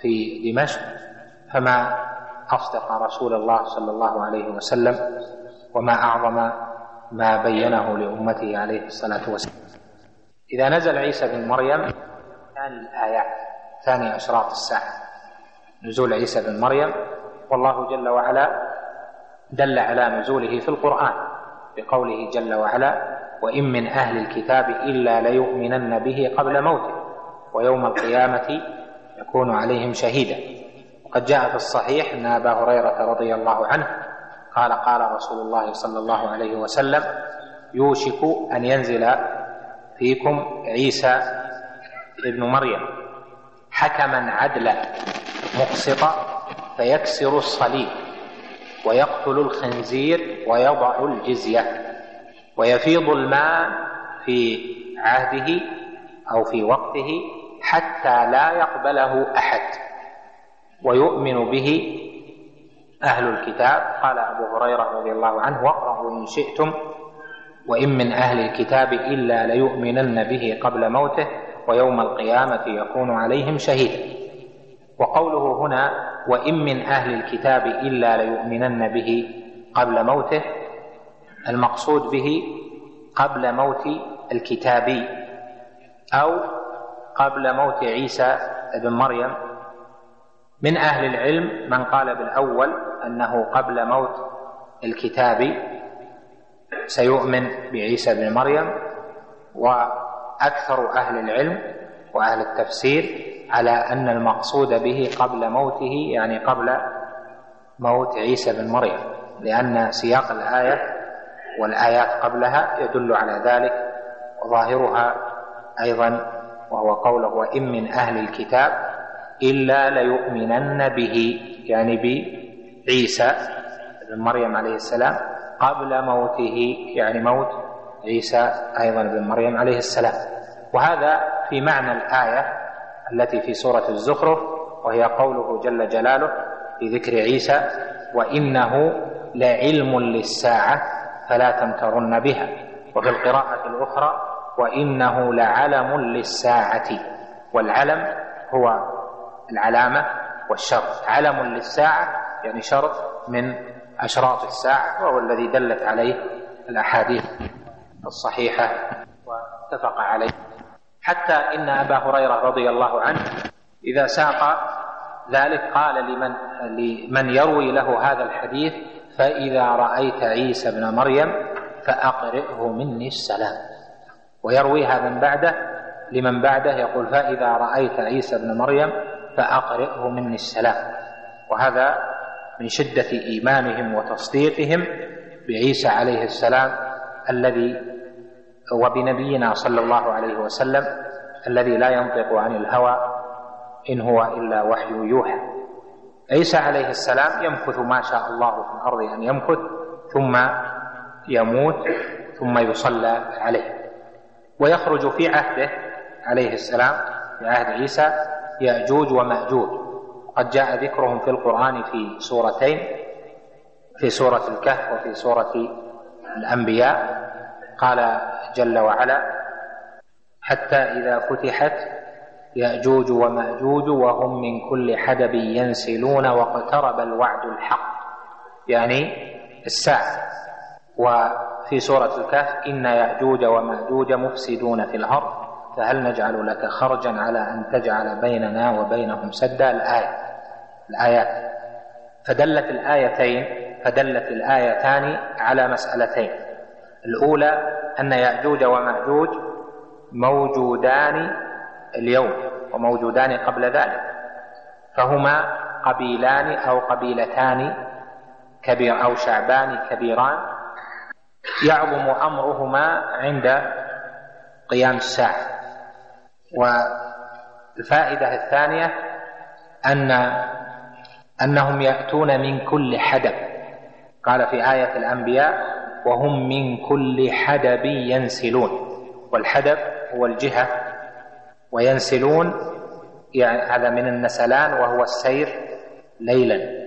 في دمشق فما أصدق رسول الله صلى الله عليه وسلم وما أعظم ما بينه لأمته عليه الصلاة والسلام. إذا نزل عيسى بن مريم ثاني الآيات ثاني اشراط الساعة. نزول عيسى بن مريم والله جل وعلا دل على نزوله في القرآن بقوله جل وعلا وإن من أهل الكتاب إلا ليؤمنن به قبل موته ويوم القيامة يكون عليهم شهيدا. وقد جاء في الصحيح أن أبا هريرة رضي الله عنه قال قال رسول الله صلى الله عليه وسلم يوشك أن ينزل فيكم عيسى ابن مريم حكما عدلا مقسطا فيكسر الصليب ويقتل الخنزير ويضع الجزية. ويفيض الماء في عهده أو في وقته حتى لا يقبله أحد. ويؤمن به أهل الكتاب. قال أبو هريرة رضي الله عنه واقرأوا إن شئتم وإن من أهل الكتاب إلا ليؤمنن به قبل موته ويوم القيامة يكون عليهم شهيدا وقوله هنا وإن من أهل الكتاب إلا ليؤمنن به قبل موته المقصود به قبل موت الكتابي أو قبل موت عيسى بن مريم. من أهل العلم من قال بالأول أنه قبل موت الكتابي سيؤمن بعيسى بن مريم وأكثر أهل العلم وأهل التفسير على أن المقصود به قبل موته يعني قبل موت عيسى بن مريم لأن سياق الآية والآيات قبلها يدل على ذلك وظاهرها أيضا وهو قوله وإن من أهل الكتاب إلا ليؤمنن به يعني بعيسى بن مريم عليه السلام قبل موته يعني موت عيسى أيضا بن مريم عليه السلام. وهذا في معنى الآية التي في سورة الزخرف وهي قوله جل جلاله في ذكر عيسى وإنه لعلم للساعة فلا تمترن بها. وفي القراءة الأخرى وإنه لعلم للساعة. والعلم هو العلامة والشرط. علم للساعة يعني شرط من أشراط الساعة وهو الذي دلت عليه الأحاديث الصحيحة واتفق عليه. حتى إن أبا هريرة رضي الله عنه إذا ساق ذلك قال لمن لمن يروي له هذا الحديث فإذا رأيت عيسى ابن مريم فأقرئه مني السلام. ويرويها من بعده لمن بعده يقول فإذا رأيت عيسى ابن مريم فأقرئه مني السلام. وهذا من شدة إيمانهم وتصديقهم بعيسى عليه السلام الذي وبنبينا صلى الله عليه وسلم الذي لا ينطق عن الهوى إن هو إلا وحي يوحى. عيسى عليه السلام يمكث ما شاء الله في الأرض أن يمكث ثم يموت ثم يصلى عليه. ويخرج في عهده عليه السلام في عهد عيسى يأجوج ومأجوج. قد جاء ذكرهم في القرآن في سورتين في سورة الكهف وفي سورة الأنبياء. قال جل وعلا حتى إذا فتحت يأجوج ومأجوج وهم من كل حدب ينسلون واقترب الوعد الحق يعني الساعة. وفي سورة الكهف إن يأجوج ومأجوج مفسدون في الأرض فهل نجعل لك خرجا على أن تجعل بيننا وبينهم سدا؟ الآية الآيات فدلت الآيتين فدلت الآيتان على مسألتين. الأولى أن يأجوج ومأجوج موجودان اليوم وموجودان قبل ذلك. فهما قبيلان أو قبيلتان كبير أو شعبان كبيران يعظم أمرهما عند قيام الساعة. والفائدة الثانية أن أنهم يأتون من كل حدب. قال في آية الأنبياء وهم من كل حدب ينسلون. والحدب هو الجهة وينسلون يعني هذا من النسلان وهو السير ليلا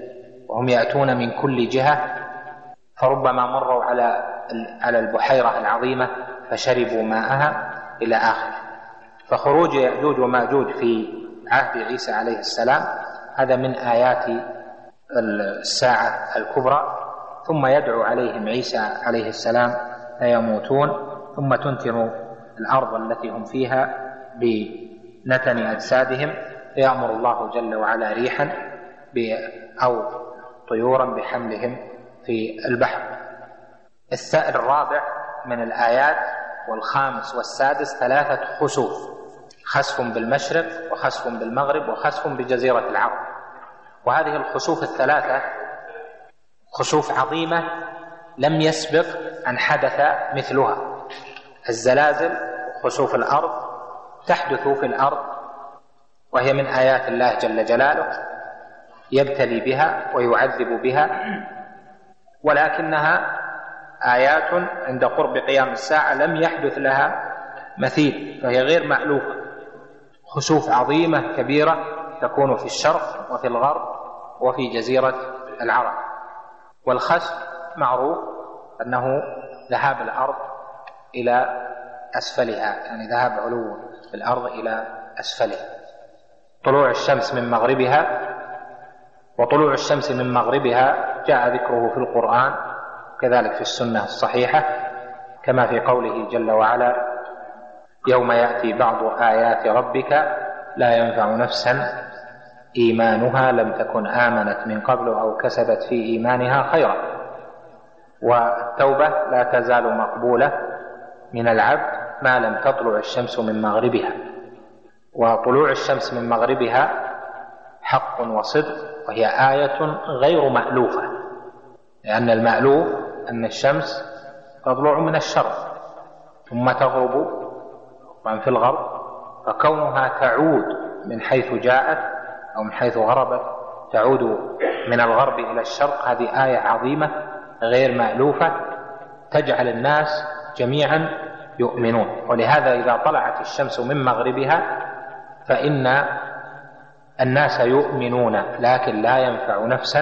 وهم يأتون من كل جهة. فربما مروا على على البحيرة العظيمة فشربوا ماءها إلى آخره. فخروج يأجوج ومأجوج في عهد عيسى عليه السلام هذا من آيات الساعة الكبرى. ثم يدعو عليهم عيسى عليه السلام فيموتون ثم تنتن الأرض التي هم فيها. بنتن أجسادهم فيأمر الله جل وعلا ريحا أو طيورا بحملهم في البحر. السائر الرابع من الآيات والخامس والسادس ثلاثة خسوف خسف بالمشرق وخسف بالمغرب وخسف بجزيرة العرب. وهذه الخسوف الثلاثة خسوف عظيمة لم يسبق أن حدث مثلها الزلازل خسوف الأرض تحدث في الأرض وهي من آيات الله جل جلاله يبتلي بها ويعذب بها ولكنها آيات عند قرب قيام الساعة لم يحدث لها مثيل فهي غير مألوفة. خسوف عظيمة كبيرة تكون في الشرق وفي الغرب وفي جزيرة العرب. والخسف معروف أنه ذهاب الأرض إلى أسفلها يعني ذهاب علو الأرض إلى أسفلها طلوع الشمس من مغربها وطلوع الشمس من مغربها جاء ذكره في القرآن كذلك في السنة الصحيحة كما في قوله جل وعلا يوم يأتي بعض آيات ربك لا ينفع نفسا إيمانها لم تكن آمنت من قبل أو كسبت في إيمانها خيرا. والتوبة لا تزال مقبولة من العبد ما لم تطلع الشمس من مغربها. وطلوع الشمس من مغربها حق وصدق وهي آية غير مألوفة لأن المألوف أن الشمس تطلع من الشرق ثم تغرب طبعا في الغرب فكونها تعود من حيث جاءت أو من حيث غربت تعود من الغرب إلى الشرق هذه آية عظيمة غير مألوفة تجعل الناس جميعا يؤمنون. ولهذا إذا طلعت الشمس من مغربها فإن الناس يؤمنون لكن لا ينفع نفسا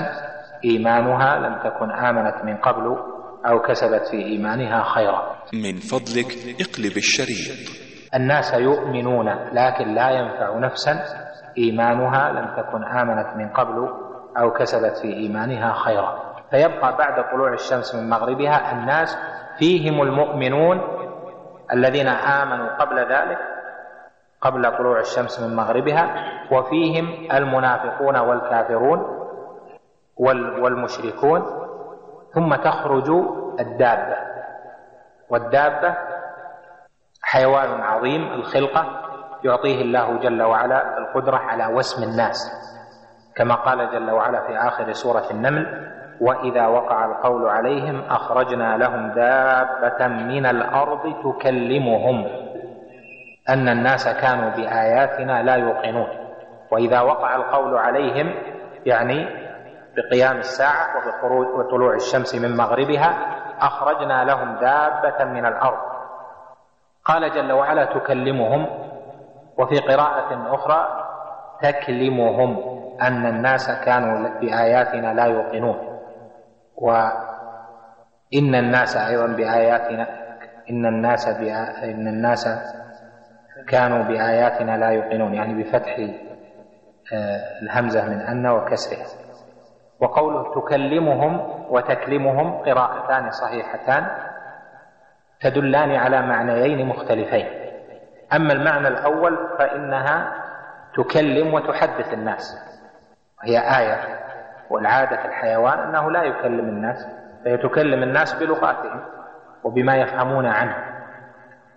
إيمانها لم تكن آمنت من قبل أو كسبت في إيمانها خيرا. من فضلك اقلب الشريط. الناس يؤمنون لكن لا ينفع نفسا إيمانها لم تكن آمنت من قبل أو كسبت في إيمانها خيرا. فيبقى بعد طلوع الشمس من مغربها الناس فيهم المؤمنون الذين آمنوا قبل ذلك قبل طلوع الشمس من مغربها وفيهم المنافقون والكافرون والمشركون ثم تخرج الدابة. والدابة حيوان عظيم الخلقة يعطيه الله جل وعلا القدرة على وسم الناس. كما قال جل وعلا في آخر سورة النمل وإذا وقع القول عليهم أخرجنا لهم دابة من الأرض تكلمهم أن الناس كانوا بآياتنا لا يوقنون. وإذا وقع القول عليهم يعني بقيام الساعة وطلوع الشمس من مغربها أخرجنا لهم دابة من الأرض. قال جل وعلا تكلمهم. وفي قراءة أخرى تكلمهم أن الناس كانوا بآياتنا لا يوقنون. وإن الناس أيضا بآياتنا إن الناس بآ... إن الناس كانوا بآياتنا لا يوقنون يعني بفتح آه، الهمزة من أن وكسرها. وقوله تكلمهم وتكلمهم قراءتان صحيحتان تدلان على معنيين مختلفين. أما المعنى الأول فإنها تكلم وتحدث الناس وهي آية. والعادة الحيوان أنه لا يكلم الناس فهي تكلم الناس بلغاتهم وبما يفهمون عنه.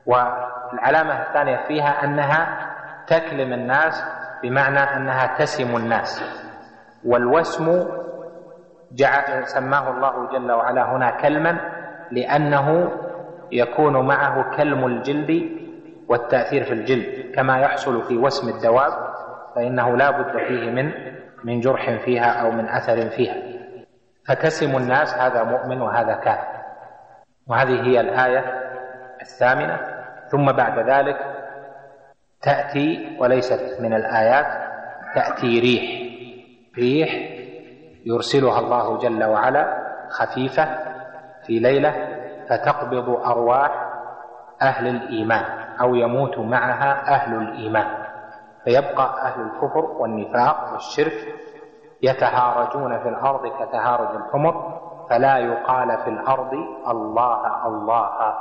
والعلامة الثانية فيها أنها تكلم الناس بمعنى أنها تسم الناس. والوسم جعل سماه الله جل وعلا هنا كلما لأنه يكون معه كلم الجلد والتأثير في الجلد كما يحصل في وسم الدواب فإنه لا بد فيه من من جرح فيها أو من أثر فيها. فتسم الناس هذا مؤمن وهذا كافر. وهذه هي الآية الثامنة. ثم بعد ذلك تأتي وليست من الآيات تأتي ريح. ريح يرسلها الله جل وعلا خفيفة في ليلة فتقبض أرواح أهل الإيمان أو يموت معها أهل الإيمان. فيبقى أهل الكفر والنفاق والشرك يتهارجون في الأرض كتهارج الحمر فلا يقال في الأرض الله الله.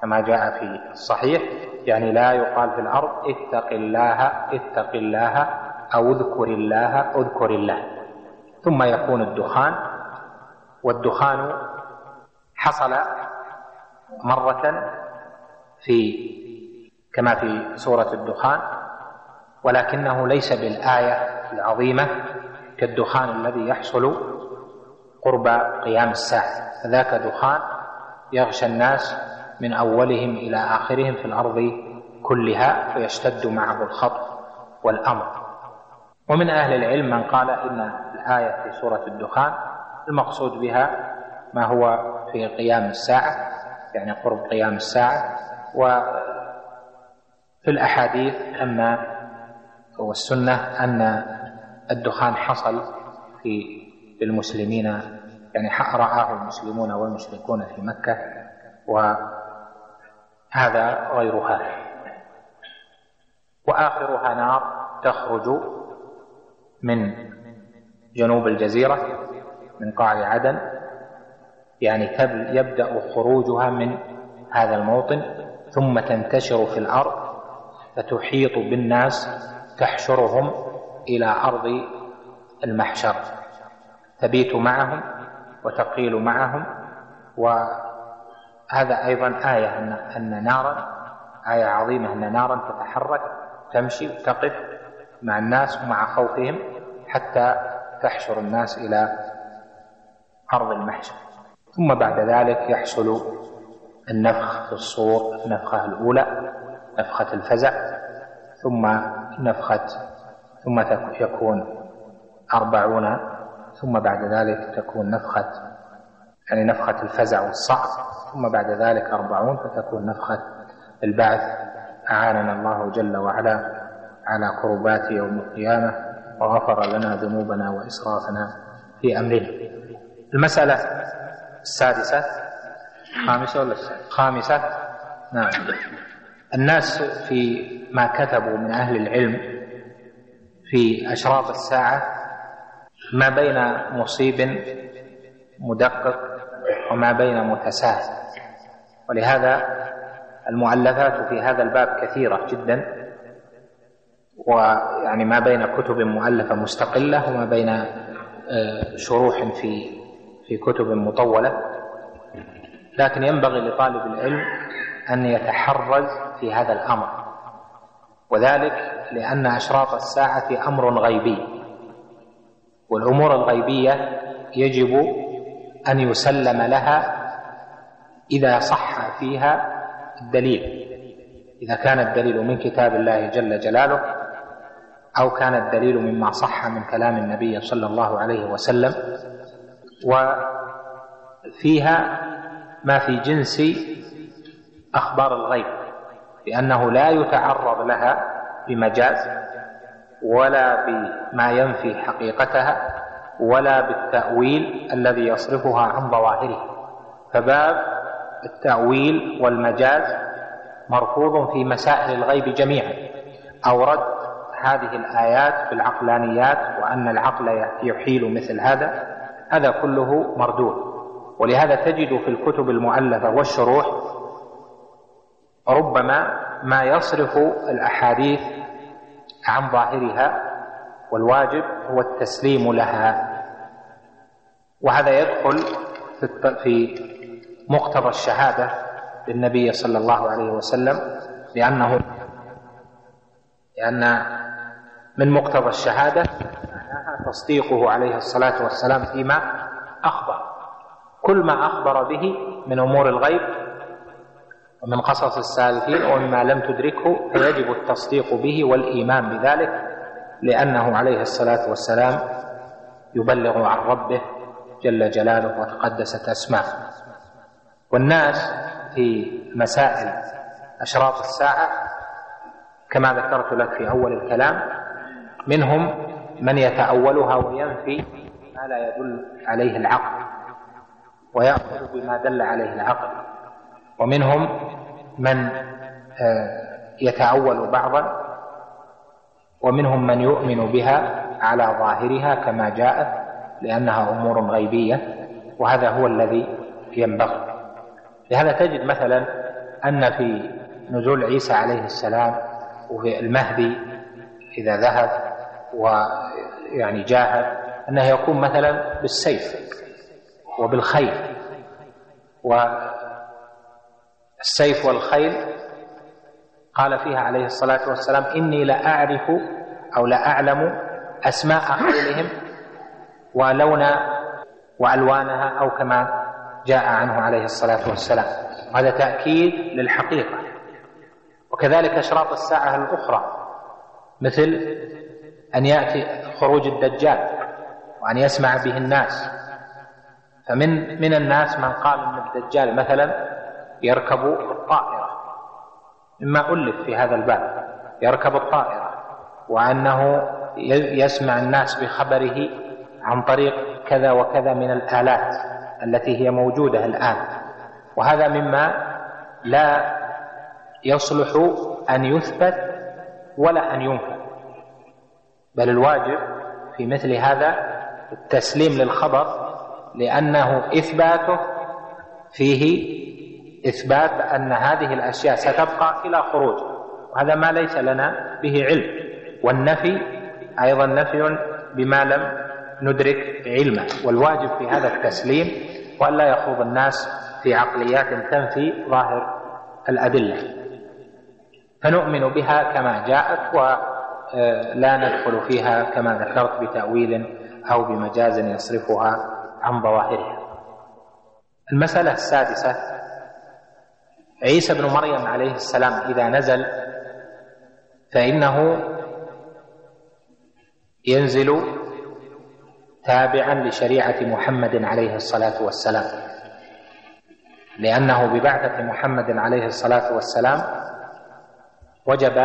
كما جاء في الصحيح يعني لا يقال في الأرض اتق الله اتق الله أو اذكر الله اذكر الله. ثم يكون الدخان والدخان حصل مرة في كما في سورة الدخان ولكنه ليس بالآية العظيمة كالدخان الذي يحصل قرب قيام الساعة. فذاك دخان يغشى الناس من أولهم إلى آخرهم في الأرض كلها فيشتد معه الخطر والأمر. ومن أهل العلم من قال إن الآية في سورة الدخان المقصود بها ما هو في قيام الساعة يعني قرب قيام الساعة وفي الأحاديث أن والسنة أن الدخان حصل في المسلمين يعني رآه المسلمون والمشركون في مكة وهذا غيرها. وآخرها نار تخرج من جنوب الجزيرة من قاع عدن يعني يبدأ خروجها من هذا الموطن ثم تنتشر في الأرض فتحيط بالناس تحشرهم إلى أرض المحشر تبيت معهم وتقيل معهم. وهذا أيضا آية أن أن نارا آية عظيمة أن نارا تتحرك تمشي وتقف مع الناس ومع خوفهم حتى تحشر الناس إلى أرض المحشر. ثم بعد ذلك يحصل النفخ في الصور النفخة الأولى نفخة الفزع. ثم نفخة ثم يكون أربعون ثم بعد ذلك تكون نفخة يعني نفخة الفزع والصعق ثم بعد ذلك أربعون فتكون نفخة البعث. أعاننا الله جل وعلا على كربات يوم القيامة وغفر لنا ذنوبنا وإسرافنا في أمرنا. المسألة السادسة خامسة ولا خامسة. نعم. الناس في ما كتبوا من أهل العلم في أشراط الساعة ما بين مصيب مدقق وما بين متساهل. ولهذا المؤلفات في هذا الباب كثيرة جدا ويعني ما بين كتب مؤلفة مستقلة وما بين آه، شروح في في كتب مطولة. لكن ينبغي لطالب العلم أن يتحرز في هذا الأمر. وذلك لأن أشراط الساعة أمر غيبي. والأمور الغيبية يجب أن يسلم لها إذا صح فيها الدليل. إذا كان الدليل من كتاب الله جل جلاله أو كان الدليل مما صح من كلام النبي صلى الله عليه وسلم. وفيها ما في جنس أخبار الغيب. لأنه لا يتعرض لها بمجاز ولا بما ينفي حقيقتها ولا بالتأويل الذي يصرفها عن ظواهره. فباب التأويل والمجاز مرفوض في مسائل الغيب جميعا. أورد هذه الآيات في العقلانيات وأن العقل يحيل مثل هذا هذا كله مردود. ولهذا تجد في الكتب المؤلفة والشروح ربما ما يصرف الأحاديث عن ظاهرها والواجب هو التسليم لها. وهذا يدخل في مقتضى الشهادة للنبي صلى الله عليه وسلم لأنه لأن من مقتضى الشهادة معناها تصديقه عليه الصلاة والسلام فيما أخبر. كل ما أخبر به من أمور الغيب ومن قصص السالفين ومما لم تدركه فيجب التصديق به والإيمان بذلك لأنه عليه الصلاة والسلام يبلغ عن ربه جل جلاله وتقدست أسماءه. والناس في مسائل أشراط الساعة كما ذكرت لك في أول الكلام منهم من يتأولها وينفي ما لا يدل عليه العقل ويأخذ بما دل عليه العقل. ومنهم من آه، يتأول بعضا ومنهم من يؤمن بها على ظاهرها كما جاءت لأنها أمور غيبية وهذا هو الذي ينبغي. لهذا تجد مثلا أن في نزول عيسى عليه السلام وفي المهدي إذا ذهب ويعني جاهد أنه يكون مثلا بالسيف وبالخيل والسيف والخيل قال فيها عليه الصلاة والسلام إني لأعرف أو لأعلم أسماء خيلهم ولون وألوانها أو كما جاء عنه عليه الصلاة والسلام. هذا تأكيد للحقيقة. وكذلك أشراط الساعة الأخرى مثل أن يأتي خروج الدجال وأن يسمع به الناس. فمن من الناس من قال أن الدجال مثلا يركب الطائرة. مما ألف في هذا الباب. يركب الطائرة. وأنه يسمع الناس بخبره عن طريق كذا وكذا من الآلات التي هي موجودة الآن. وهذا مما لا يصلح أن يثبت ولا أن ينفى بل الواجب في مثل هذا التسليم للخبر لأنه إثباته فيه إثبات أن هذه الأشياء ستبقى إلى خروج وهذا ما ليس لنا به علم. والنفي أيضا نفي بما لم ندرك علمه. والواجب في هذا التسليم وألا يخوض الناس في عقليات تنفي ظاهر الأدلة. فنؤمن بها كما جاءت ولا ندخل فيها كما ذكرت بتأويل أو بمجاز يصرفها عن ظواهرها. المسألة السادسة عيسى بن مريم عليه السلام إذا نزل فإنه ينزل تابعا لشريعة محمد عليه الصلاة والسلام. لأنه ببعثة محمد عليه الصلاة والسلام وجب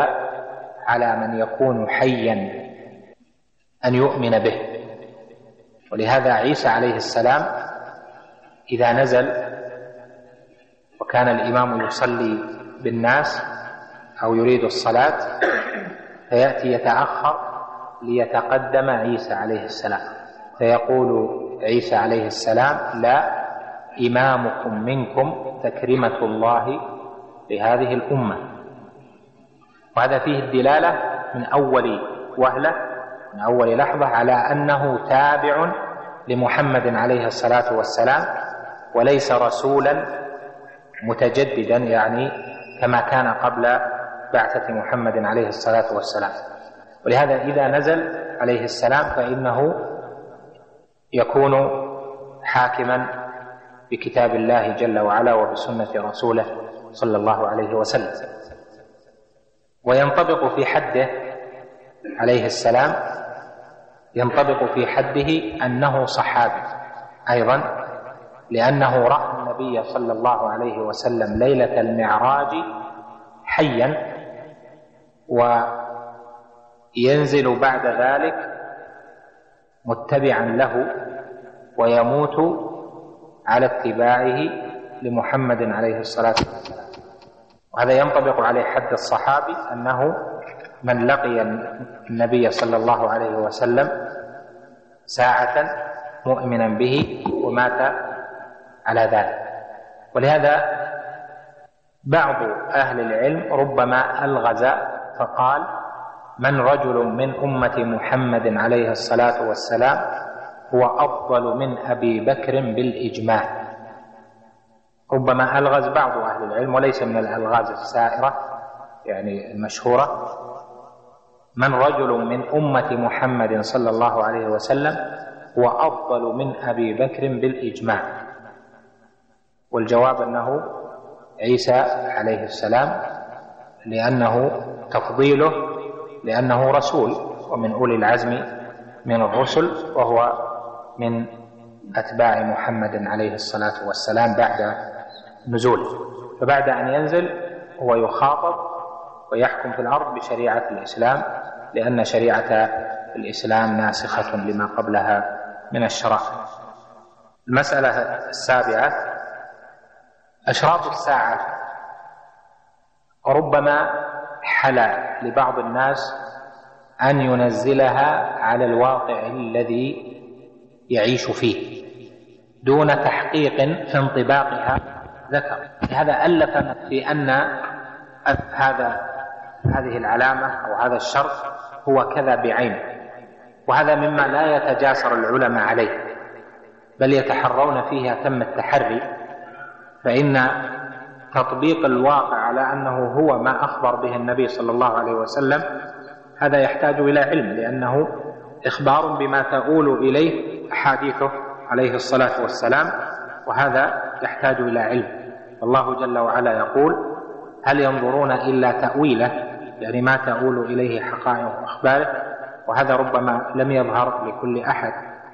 على من يكون حيا أن يؤمن به. ولهذا عيسى عليه السلام إذا نزل وكان الإمام يصلي بالناس أو يريد الصلاة فيأتي يتأخر ليتقدم عيسى عليه السلام. فيقول عيسى عليه السلام لا إمامكم منكم تكرمة الله لهذه الأمة. وهذا فيه الدلالة من أول وهلة من أول لحظة على أنه تابع لمحمد عليه الصلاة والسلام وليس رسولا متجددا يعني كما كان قبل بعثة محمد عليه الصلاة والسلام. ولهذا إذا نزل عليه السلام فإنه يكون حاكما بكتاب الله جل وعلا وبسنة رسوله صلى الله عليه وسلم. وينطبق في حده عليه السلام ينطبق في حده أنه صحابي أيضا. لأنه رأى النبي صلى الله عليه وسلم ليلة المعراج حيا وينزل بعد ذلك متبعا له ويموت على اتباعه لمحمد عليه الصلاة والسلام. وهذا ينطبق عليه حد الصحابي أنه من لقي النبي صلى الله عليه وسلم ساعة مؤمنا به ومات على ذلك. ولهذا بعض أهل العلم ربما ألغز فقال من رجل من أمة محمد عليه الصلاة والسلام هو أفضل من أبي بكر بالإجماع. ربما ألغز بعض أهل العلم وليس من الألغاز السائرة يعني المشهورة من رجل من أمة محمد صلى الله عليه وسلم هو أفضل من أبي بكر بالإجماع. والجواب أنه عيسى عليه السلام لأنه تفضيله لأنه رسول ومن أولي العزم من الرسل وهو من أتباع محمد عليه الصلاة والسلام بعد نزوله فبعد أن ينزل هو يخاطب ويحكم في الأرض بشريعة الإسلام لأن شريعة الإسلام ناسخة لما قبلها من الشرائع المسألة السابعة أشراط الساعة ربما حلا لبعض الناس أن ينزلها على الواقع الذي يعيش فيه دون تحقيق انطباقها ذكر. هذا ألف في أن هذا هذه العلامة أو هذا الشرط هو كذا بعينه وهذا مما لا يتجاسر العلماء عليه بل يتحرون فيه أتم التحري. فإن تطبيق الواقع على أنه هو ما أخبر به النبي صلى الله عليه وسلم هذا يحتاج إلى علم لأنه إخبار بما تؤول إليه أحاديثه عليه الصلاة والسلام وهذا يحتاج إلى علم. الله جل وعلا يقول هل ينظرون إلا تأويله؟ يعني ما تؤول إليه حقائق أخباره وهذا ربما لم يظهر لكل أحد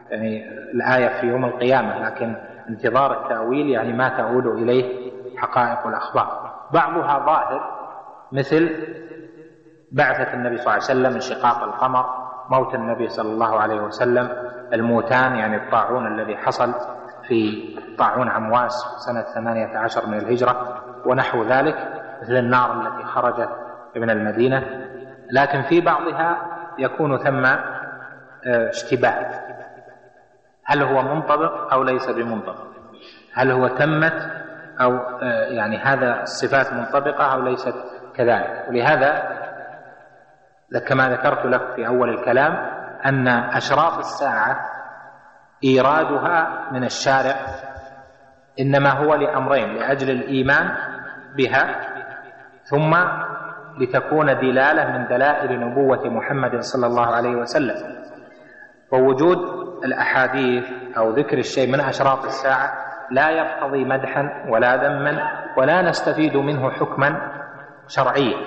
يعني الآية في يوم القيامة لكن انتظار التأويل يعني ما تؤول إليه حقائق الأخبار. بعضها ظاهر مثل بعثة النبي صلى الله عليه وسلم انشقاق القمر موت النبي صلى الله عليه وسلم الموتان يعني الطاعون الذي حصل في طاعون عمواس سنة ثمانية عشر من الهجرة ونحو ذلك مثل النار التي خرجت من المدينة. لكن في بعضها يكون ثم آه، اشتباه. هل هو منطبق أو ليس بمنطبق؟ هل هو تمت أو آه، يعني هذا الصفات منطبقة أو ليست كذلك؟ ولهذا كما ذكرت لك في أول الكلام أن أشراط الساعة إيرادها من الشارع إنما هو لأمرين لأجل الإيمان بها ثم لتكون دلالة من دلائل نبوة محمد صلى الله عليه وسلم. ووجود الأحاديث أو ذكر الشيء من أشراط الساعة لا يقتضي مدحا ولا ذما ولا نستفيد منه حكما شرعيا.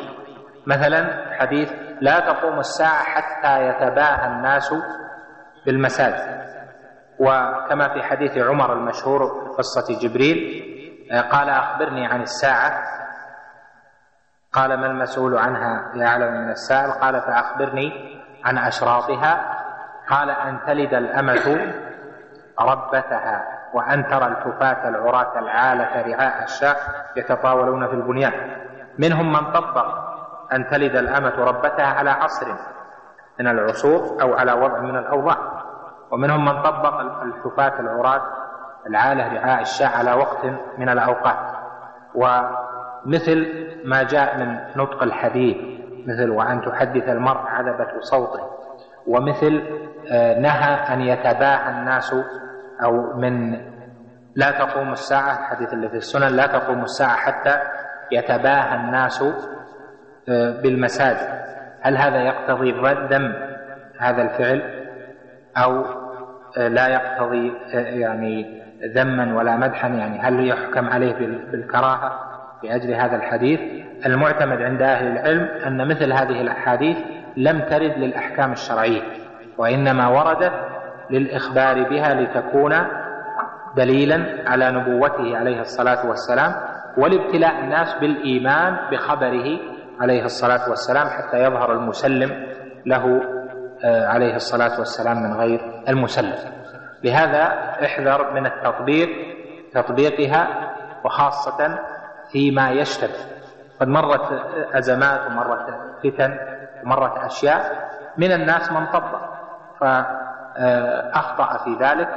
مثلا حديث لا تقوم الساعة حتى يتباهى الناس بالمساجد. وكما في حديث عمر المشهور في قصة جبريل قال أخبرني عن الساعة. قال ما المسؤول عنها؟ يعلم من السائل. قال فأخبرني عن أشراطها. قال أن تلد الأمة ربتها وأن ترى الكفاة العراة العالة رعاء الشاء يتطاولون في البنيان. منهم من طبق أن تلد الأمة ربتها على عصر من العصور أو على وضع من الأوضاع. ومنهم من طبق الكفاة العراة العالة رعاء الشاء على وقت من الأوقات. ومثل ما جاء من نطق الحديث مثل وأن تحدث المرء عذبة صوته ومثل آه، نهى أن يتباهى الناس أو من لا تقوم الساعة الحديث اللي في السنن لا تقوم الساعة حتى يتباهى الناس آه، بالمساجد. هل هذا يقتضي ذم هذا الفعل؟ أو آه، لا يقتضي يعني ذما ولا مدحا؟ يعني هل يحكم عليه بالكراهة لأجل هذا الحديث؟ المعتمد عند أهل العلم أن مثل هذه الأحاديث لم ترد للأحكام الشرعية وإنما وردت للإخبار بها لتكون دليلا على نبوته عليه الصلاة والسلام ولابتلاء الناس بالإيمان بخبره عليه الصلاة والسلام حتى يظهر المسلم له آه، عليه الصلاة والسلام من غير المسلم. لهذا احذر من التطبيق تطبيقها وخاصة فيما يشتبه. قد مرت أزمات ومرت فتن ومرت أشياء من الناس من طبق فأخطأ في ذلك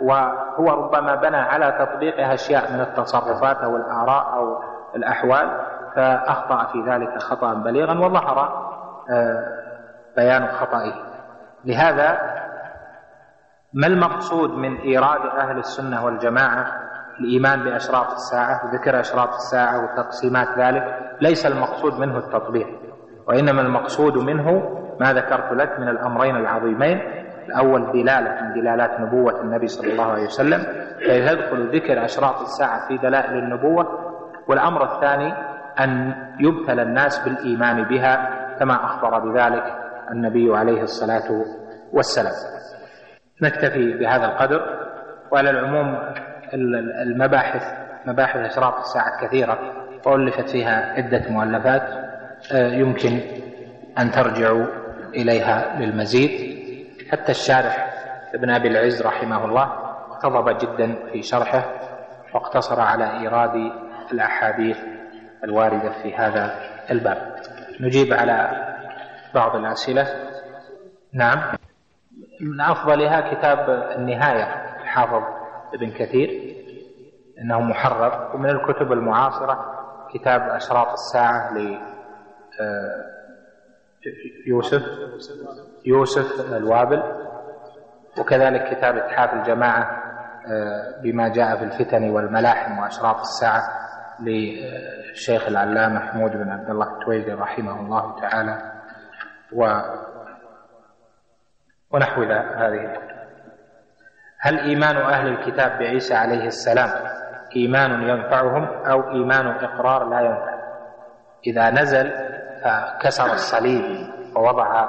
وهو ربما بنى على تطبيقها أشياء من التصرفات أو الآراء أو الأحوال فأخطأ في ذلك خطأ بليغا وظهر آه، بيان خطئه. لهذا ما المقصود من إيراد أهل السنة والجماعة؟ الإيمان بأشراط الساعة وذكر أشراط الساعة وتقسيمات ذلك ليس المقصود منه التطبيق. وإنما المقصود منه ما ذكرت لك من الأمرين العظيمين. الأول دلالة من دلالات نبوة النبي صلى الله عليه وسلم فيدخل ذكر أشراط الساعة في دلائل النبوة. والأمر الثاني أن يبتلى الناس بالإيمان بها كما أخبر بذلك النبي عليه الصلاة والسلام. نكتفي بهذا القدر. وعلى العموم المباحث مباحث أشراط الساعة كثيرة. وألفت فيها عدة مؤلفات. يمكن أن ترجعوا إليها للمزيد. حتى الشارح ابن أبي العز رحمه الله اقتضب جدا في شرحه واقتصر على إيراد الأحاديث الواردة في هذا الباب. نجيب على بعض الأسئلة. نعم. من أفضلها كتاب النهاية الحافظ ابن كثير إنه محرر. ومن الكتب المعاصرة كتاب أشراط الساعة يوسف يوسف الوابل وكذلك كتاب إتحاف الجماعة آه، بما جاء في الفتن والملاحم وأشراط الساعة للشيخ العلامة محمود بن عبد الله التويلي رحمه الله تعالى و ونحو هذه. هل إيمان أهل الكتاب بعيسى عليه السلام إيمان ينفعهم أو إيمان إقرار لا ينفع؟ إذا نزل فكسر الصليب ووضع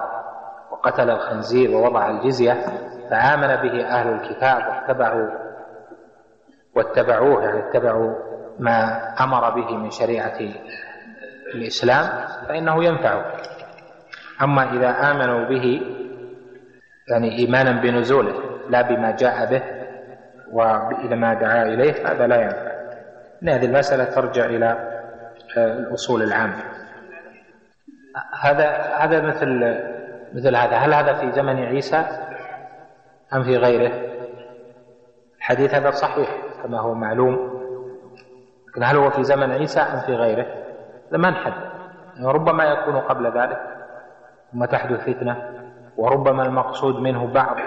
وقتل الخنزير ووضع الجزية فآمن به أهل الكتاب واتبعوا واتبعوه يعني اتبعوا ما أمر به من شريعة الإسلام فإنه ينفع. أما إذا آمنوا به يعني إيمانا بنزوله لا بما جاء به وإلى ما دعا إليه هذا لا ينفع. هذه المسألة ترجع إلى الأصول العامة. هذا هذا مثل مثل هذا. هل هذا في زمن عيسى أم في غيره؟ الحديث هذا صحيح كما هو معلوم لكن هل هو في زمن عيسى أم في غيره؟ هذا ما نحدد ربما يكون قبل ذلك ثم تحدث فتنة وربما المقصود منه بعض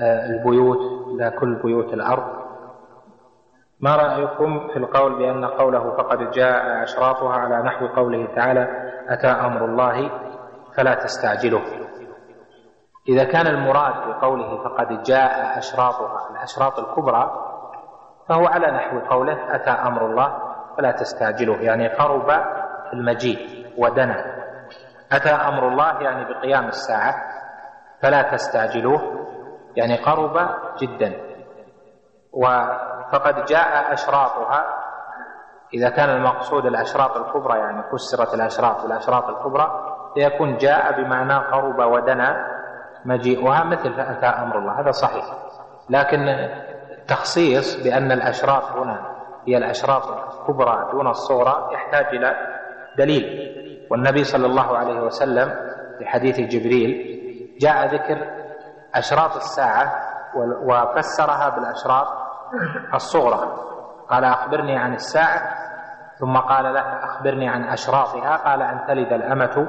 آه، البيوت لا كل بيوت الأرض. ما رأيكم في القول بأن قوله فقد جاء أشراطها على نحو قوله تعالى أتى أمر الله فلا تستعجله. إذا كان المراد بقوله فقد جاء أشراطها الأشراط الكبرى فهو على نحو قوله أتى أمر الله فلا تستعجله يعني قرب المجيء ودنا. أتى أمر الله يعني بقيام الساعة فلا تستعجلوه يعني قرب جدا. فقد جاء أشراطها إذا كان المقصود الأشراط الكبرى يعني فسرت الأشراط بالأشراط الكبرى فيكون جاء بمعنى قرب ودنا مجيئها مثل فأتى أمر الله هذا صحيح. لكن التخصيص بأن الأشراط هنا هي الأشراط الكبرى دون الصغرى يحتاج إلى دليل. والنبي صلى الله عليه وسلم في حديث جبريل جاء ذكر أشراط الساعة وفسرها بالأشراط الصغرى. قال أخبرني عن الساعة ثم قال له أخبرني عن أشراطها قال أن تلد الأمة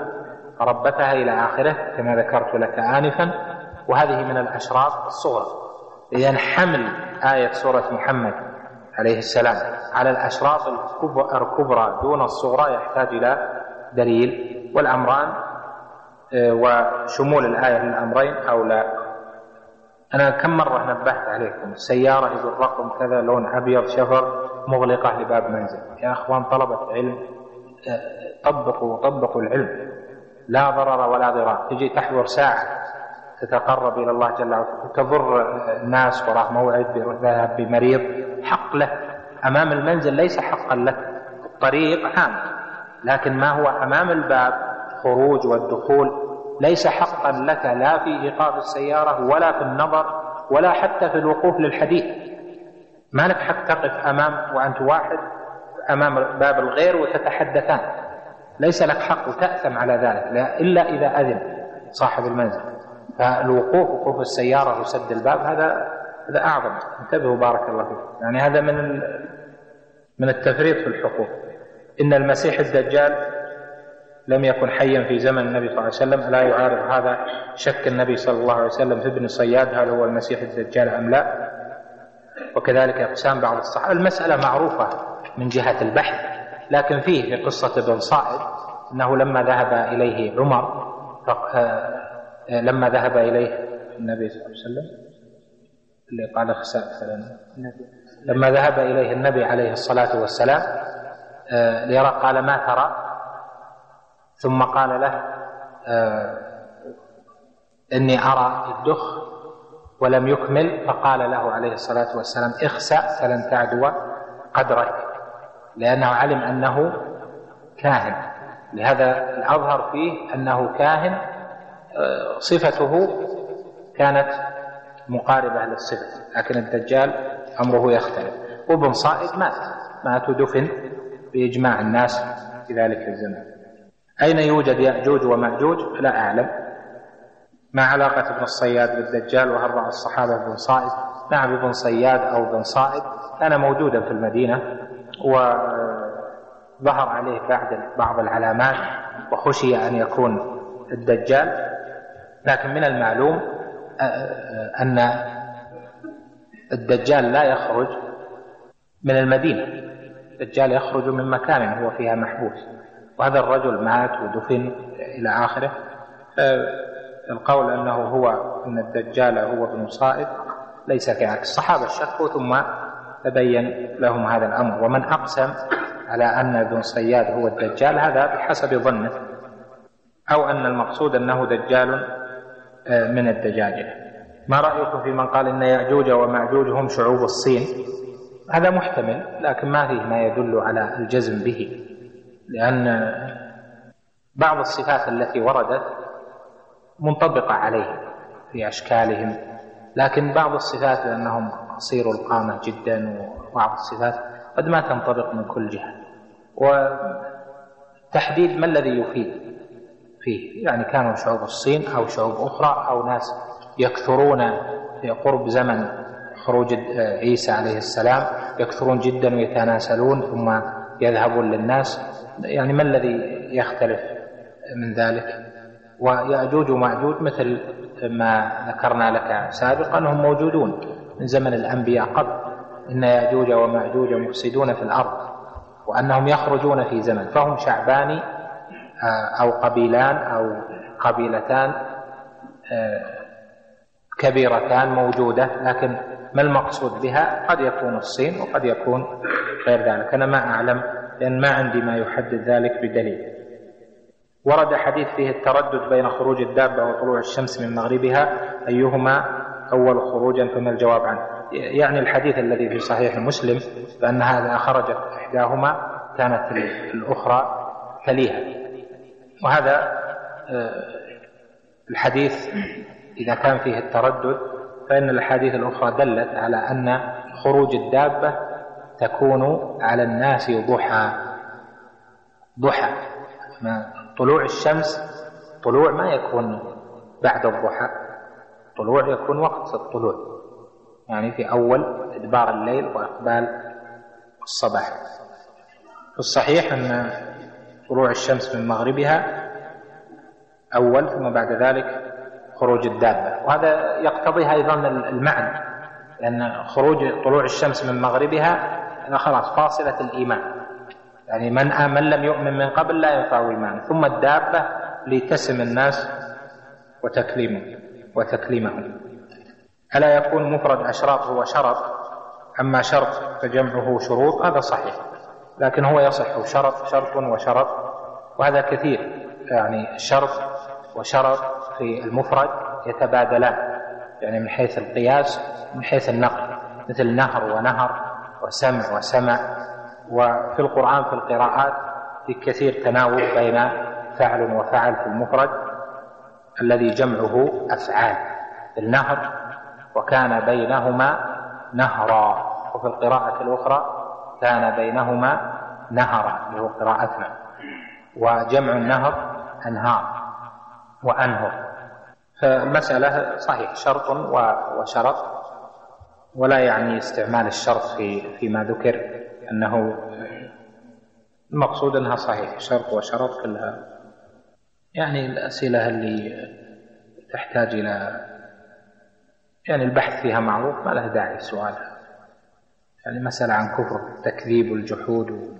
ربتها إلى آخره كما ذكرت لك آنفا وهذه من الأشراط الصغرى. إذا حمل آية سورة محمد عليه السلام على الأشراط الكبرى دون الصغرى يحتاج إلى دليل والأمران آه، وشمول الآية للأمرين أولى أنا كم مرة نبهت عليكم؟ السيارة يقول رقم كذا لون أبيض شفر مغلقة لباب منزل. يا أخوان طلبة علم طبقوا طبقوا العلم. لا ضرر ولا ضرار. تجي تحضر ساعة تتقرب إلى الله جل وعلا. تضر الناس وراه موعد ذهب بمريض حق له. أمام المنزل ليس حقا لك الطريق عام لكن ما هو أمام الباب؟ خروج والدخول. ليس حقا لك لا في ايقاف السيارة ولا في النظر ولا حتى في الوقوف للحديث. ما لك حق تقف أمام وأنت واحد أمام باب الغير وتتحدثان. ليس لك حق وتاثم على ذلك لا إلا إذا أذن صاحب المنزل. فالوقوف وقوف السيارة وسد الباب هذا هذا أعظم. انتبهوا بارك الله فيكم يعني هذا من من التفريط في الحقوق. إن المسيح الدجال لم يكن حيا في زمن النبي صلى الله عليه وسلم. لا يعارض هذا شك النبي صلى الله عليه وسلم في ابن صياد هل هو المسيح الدجال أم لا؟ وكذلك اقسام بعض الصحابه المسألة معروفة من جهة البحث لكن فيه في قصة ابن صائد أنه لما ذهب إليه عمر آه، لما ذهب إليه النبي صلى الله عليه وسلم اللي قال خساء لما ذهب إليه النبي عليه الصلاة والسلام آه، ليرى قال ما ترى؟ ثم قال له آه إني أرى الدخ ولم يكمل فقال له عليه الصلاة والسلام اخسأ فلن تعدو قدرك لأنه علم أنه كاهن. لهذا الأظهر فيه أنه كاهن آه صفته كانت مقاربة للصفة لكن الدجال أمره يختلف. وابن صائد مات مات ودفن بإجماع الناس في ذلك الزمن أين يوجد يأجوج ومأجوج؟ لا أعلم. ما علاقة ابن الصياد بالدجال وهل رأى الصحابة ابن صائد نعم ابن صياد أو ابن صائد كان موجودا في المدينة وظهر عليه بعد بعض العلامات وخشي أن يكون الدجال. لكن من المعلوم أن الدجال لا يخرج من المدينة. الدجال يخرج من مكان هو فيها محبوس. وهذا الرجل مات ودفن إلى آخره. القول أنه هو أن الدجال هو ابن صائد ليس كذلك الصحابة شكوا ثم تبين لهم هذا الأمر. ومن أقسم على أن ابن صياد هو الدجال هذا بحسب ظنه أو أن المقصود أنه دجال آه، من الدجاجة. ما رأيكم في من قال إن يأجوج ومأجوج هم شعوب الصين؟ هذا محتمل لكن ما فيه ما يدل على الجزم به. لأن بعض الصفات التي وردت منطبقة عليهم في أشكالهم لكن بعض الصفات لأنهم قصير القامة جدا وبعض الصفات قد ما تنطبق من كل جهة. وتحديد ما الذي يفيد فيه يعني كانوا شعوب الصين أو شعوب أخرى أو ناس يكثرون في قرب زمن خروج عيسى عليه السلام يكثرون جدا ويتناسلون ثم يذهبون للناس. يعني ما الذي يختلف من ذلك؟ ويأجوج ومأجوج مثل ما ذكرنا لك سابقا هم موجودون من زمن الأنبياء قبل إن يأجوج ومأجوج مفسدون في الأرض وأنهم يخرجون في زمن فهم شعبان آه، أو قبيلان أو قبيلتان آه، كبيرتان موجودة. لكن ما المقصود بها؟ قد يكون الصين وقد يكون غير ذلك. أنا ما أعلم لأن ما عندي ما يحدد ذلك بدليل. ورد حديث فيه التردد بين خروج الدابة وطلوع الشمس من مغربها. أيهما أول خروجا؟ فما الجواب عنه؟ يعني الحديث الذي في صحيح مسلم بأن هذا خرجت إحداهما كانت الأخرى تليها. وهذا آه، الحديث إذا كان فيه التردد فإن الأحاديث الأخرى دلت على أن خروج الدابة تكون على الناس ضحى. ضحى. ما طلوع الشمس طلوع ما يكون بعد الضحى. طلوع يكون وقت الطلوع. يعني في أول إدبار الليل وإقبال الصباح. في الصحيح أن طلوع الشمس من مغربها أول ثم بعد ذلك خروج الدابة. وهذا يقتضيها أيضا المعنى لأن خروج طلوع الشمس من مغربها خلاص فاصلة الإيمان. يعني من آمن لم يؤمن من قبل لا ينفعه إيمان ثم الدابة لتسم الناس وتكليمه وتكليمهم ألا يكون مفرد أشراط هو شرط أما شرط فجمعه شروط هذا صحيح. لكن هو يصح شرط شرط وشرط. وهذا كثير. يعني شرط وشرط في المفرد يتبادلان. يعني من حيث القياس من حيث النقل. مثل نهر ونهر. وسمع وسمع وفي القرآن في القراءات في كثير تناوب بين فعل وفعل في المفرد الذي جمعه أفعال النهر وكان بينهما نهرا وفي القراءة الأخرى كان بينهما نهرا اللي هو قراءتنا. وجمع النهر أنهار وأنهر. فالمسألة صحيح شرط وشرط. ولا يعني استعمال الشرط في فيما ذكر أنه المقصود أنها صحيح شرط وشرط كلها. يعني الأسئلة اللي تحتاج إلى يعني البحث فيها معروف ما له داعي سؤالها. يعني مسألة عن كفر التكذيب والجحود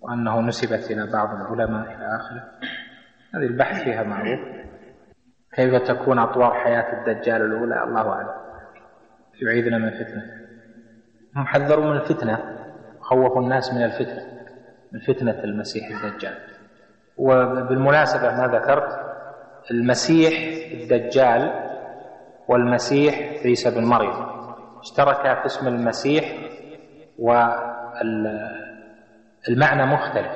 وأنه نسبت إلى بعض العلماء إلى آخره. هذه البحث فيها معروف. كيف تكون أطوار حياة الدجال الأولى؟ الله أعلم. يعيذنا من الفتنة. هم حذروا من الفتنة خوفوا الناس من الفتنة من فتنة المسيح الدجال. وبالمناسبة ما ذكرت المسيح الدجال والمسيح عيسى بن مريم. اشتركا في اسم المسيح والمعنى مختلف.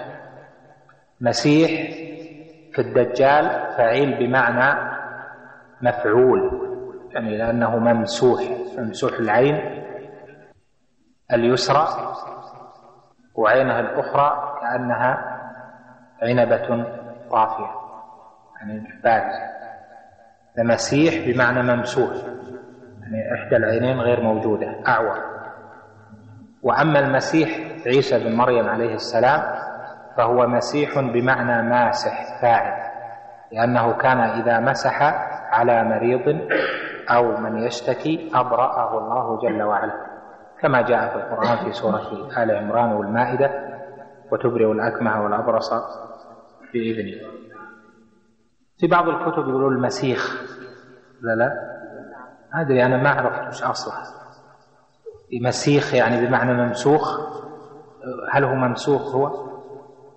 مسيح في الدجال فعيل بمعنى مفعول. يعني لأنه ممسوح ممسوح العين اليسرى وعينها الأخرى كأنها عنبة طافية يعني بارزة المسيح بمعنى ممسوح يعني إحدى العينين غير موجودة أعور. وأما المسيح عيسى بن مريم عليه السلام فهو مسيح بمعنى ماسح فاعل لأنه كان إذا مسح على مريض أو من يشتكي أبرأه الله جل وعلا. كما جاء في القرآن في سورة آل عمران والمائدة وتبرئ الأكمه والأبرص بإذنه. في بعض الكتب يقولون المسيخ. لا لا. أدري أنا ما عرفت وش أصله. مسيخ يعني بمعنى ممسوخ. هل هو ممسوخ هو؟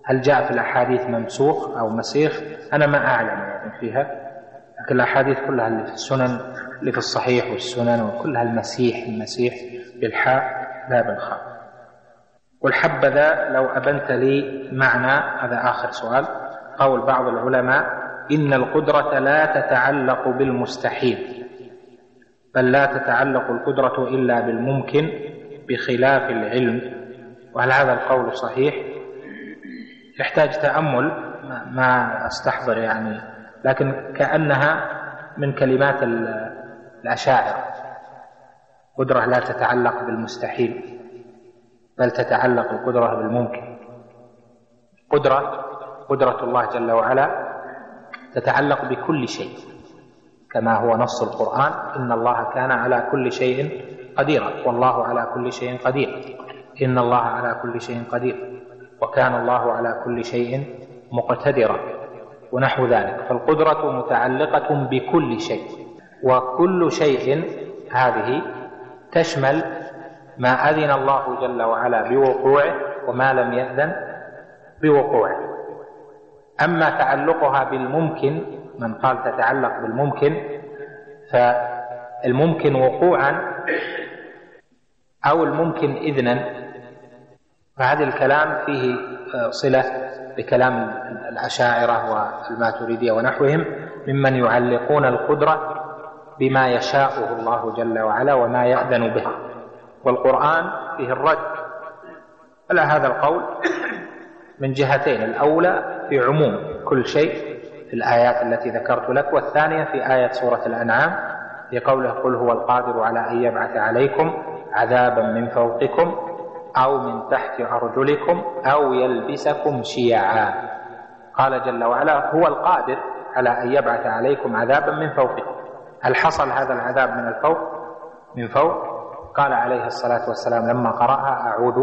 هل جاء في الأحاديث ممسوخ أو مسيخ؟ أنا ما أعلم يعني فيها. لكن الأحاديث كلها اللي في السنن اللي في الصحيح والسنن وكلها المسيح المسيح بالحاء لا بالخاء. والحبذا لو أبنت لي معنى هذا آخر سؤال. قول بعض العلماء إن القدرة لا تتعلق بالمستحيل بل لا تتعلق القدرة إلا بالممكن بخلاف العلم. وهل هذا القول صحيح؟ يحتاج تأمل ما أستحضر يعني. لكن كأنها من كلمات الأشاعرة. قدرة لا تتعلق بالمستحيل بل تتعلق القدرة بالممكن. قدرة قدرة الله جل وعلا تتعلق بكل شيء. كما هو نص القرآن إن الله كان على كل شيء قديرا والله على كل شيء قدير. إن الله على كل شيء قدير وكان الله على كل شيء مقتدرا ونحو ذلك. فالقدرة متعلقة بكل شيء. وكل شيء هذه تشمل ما أذن الله جل وعلا بوقوعه وما لم يأذن بوقوعه. أما تعلقها بالممكن من قال تتعلق بالممكن فالممكن وقوعا أو الممكن إذنا فهذا الكلام فيه صلة بكلام الأشاعرة والماتريدية ونحوهم ممن يعلقون القدرة بما يشاءه الله جل وعلا وما يأذن به. والقرآن فيه الرد. على هذا القول من جهتين الأولى في عموم كل شيء في الآيات التي ذكرت لك والثانية في آية سورة الأنعام في قوله قل هو القادر على أن يبعث عليكم عذابا من فوقكم أو من تحت أرجلكم أو يلبسكم شيعا. قال جل وعلا هو القادر على أن يبعث عليكم عذابا من فوقكم. هل حصل هذا العذاب من الفوق؟ من فوق؟ قال عليه الصلاة والسلام لما قرأها أعوذ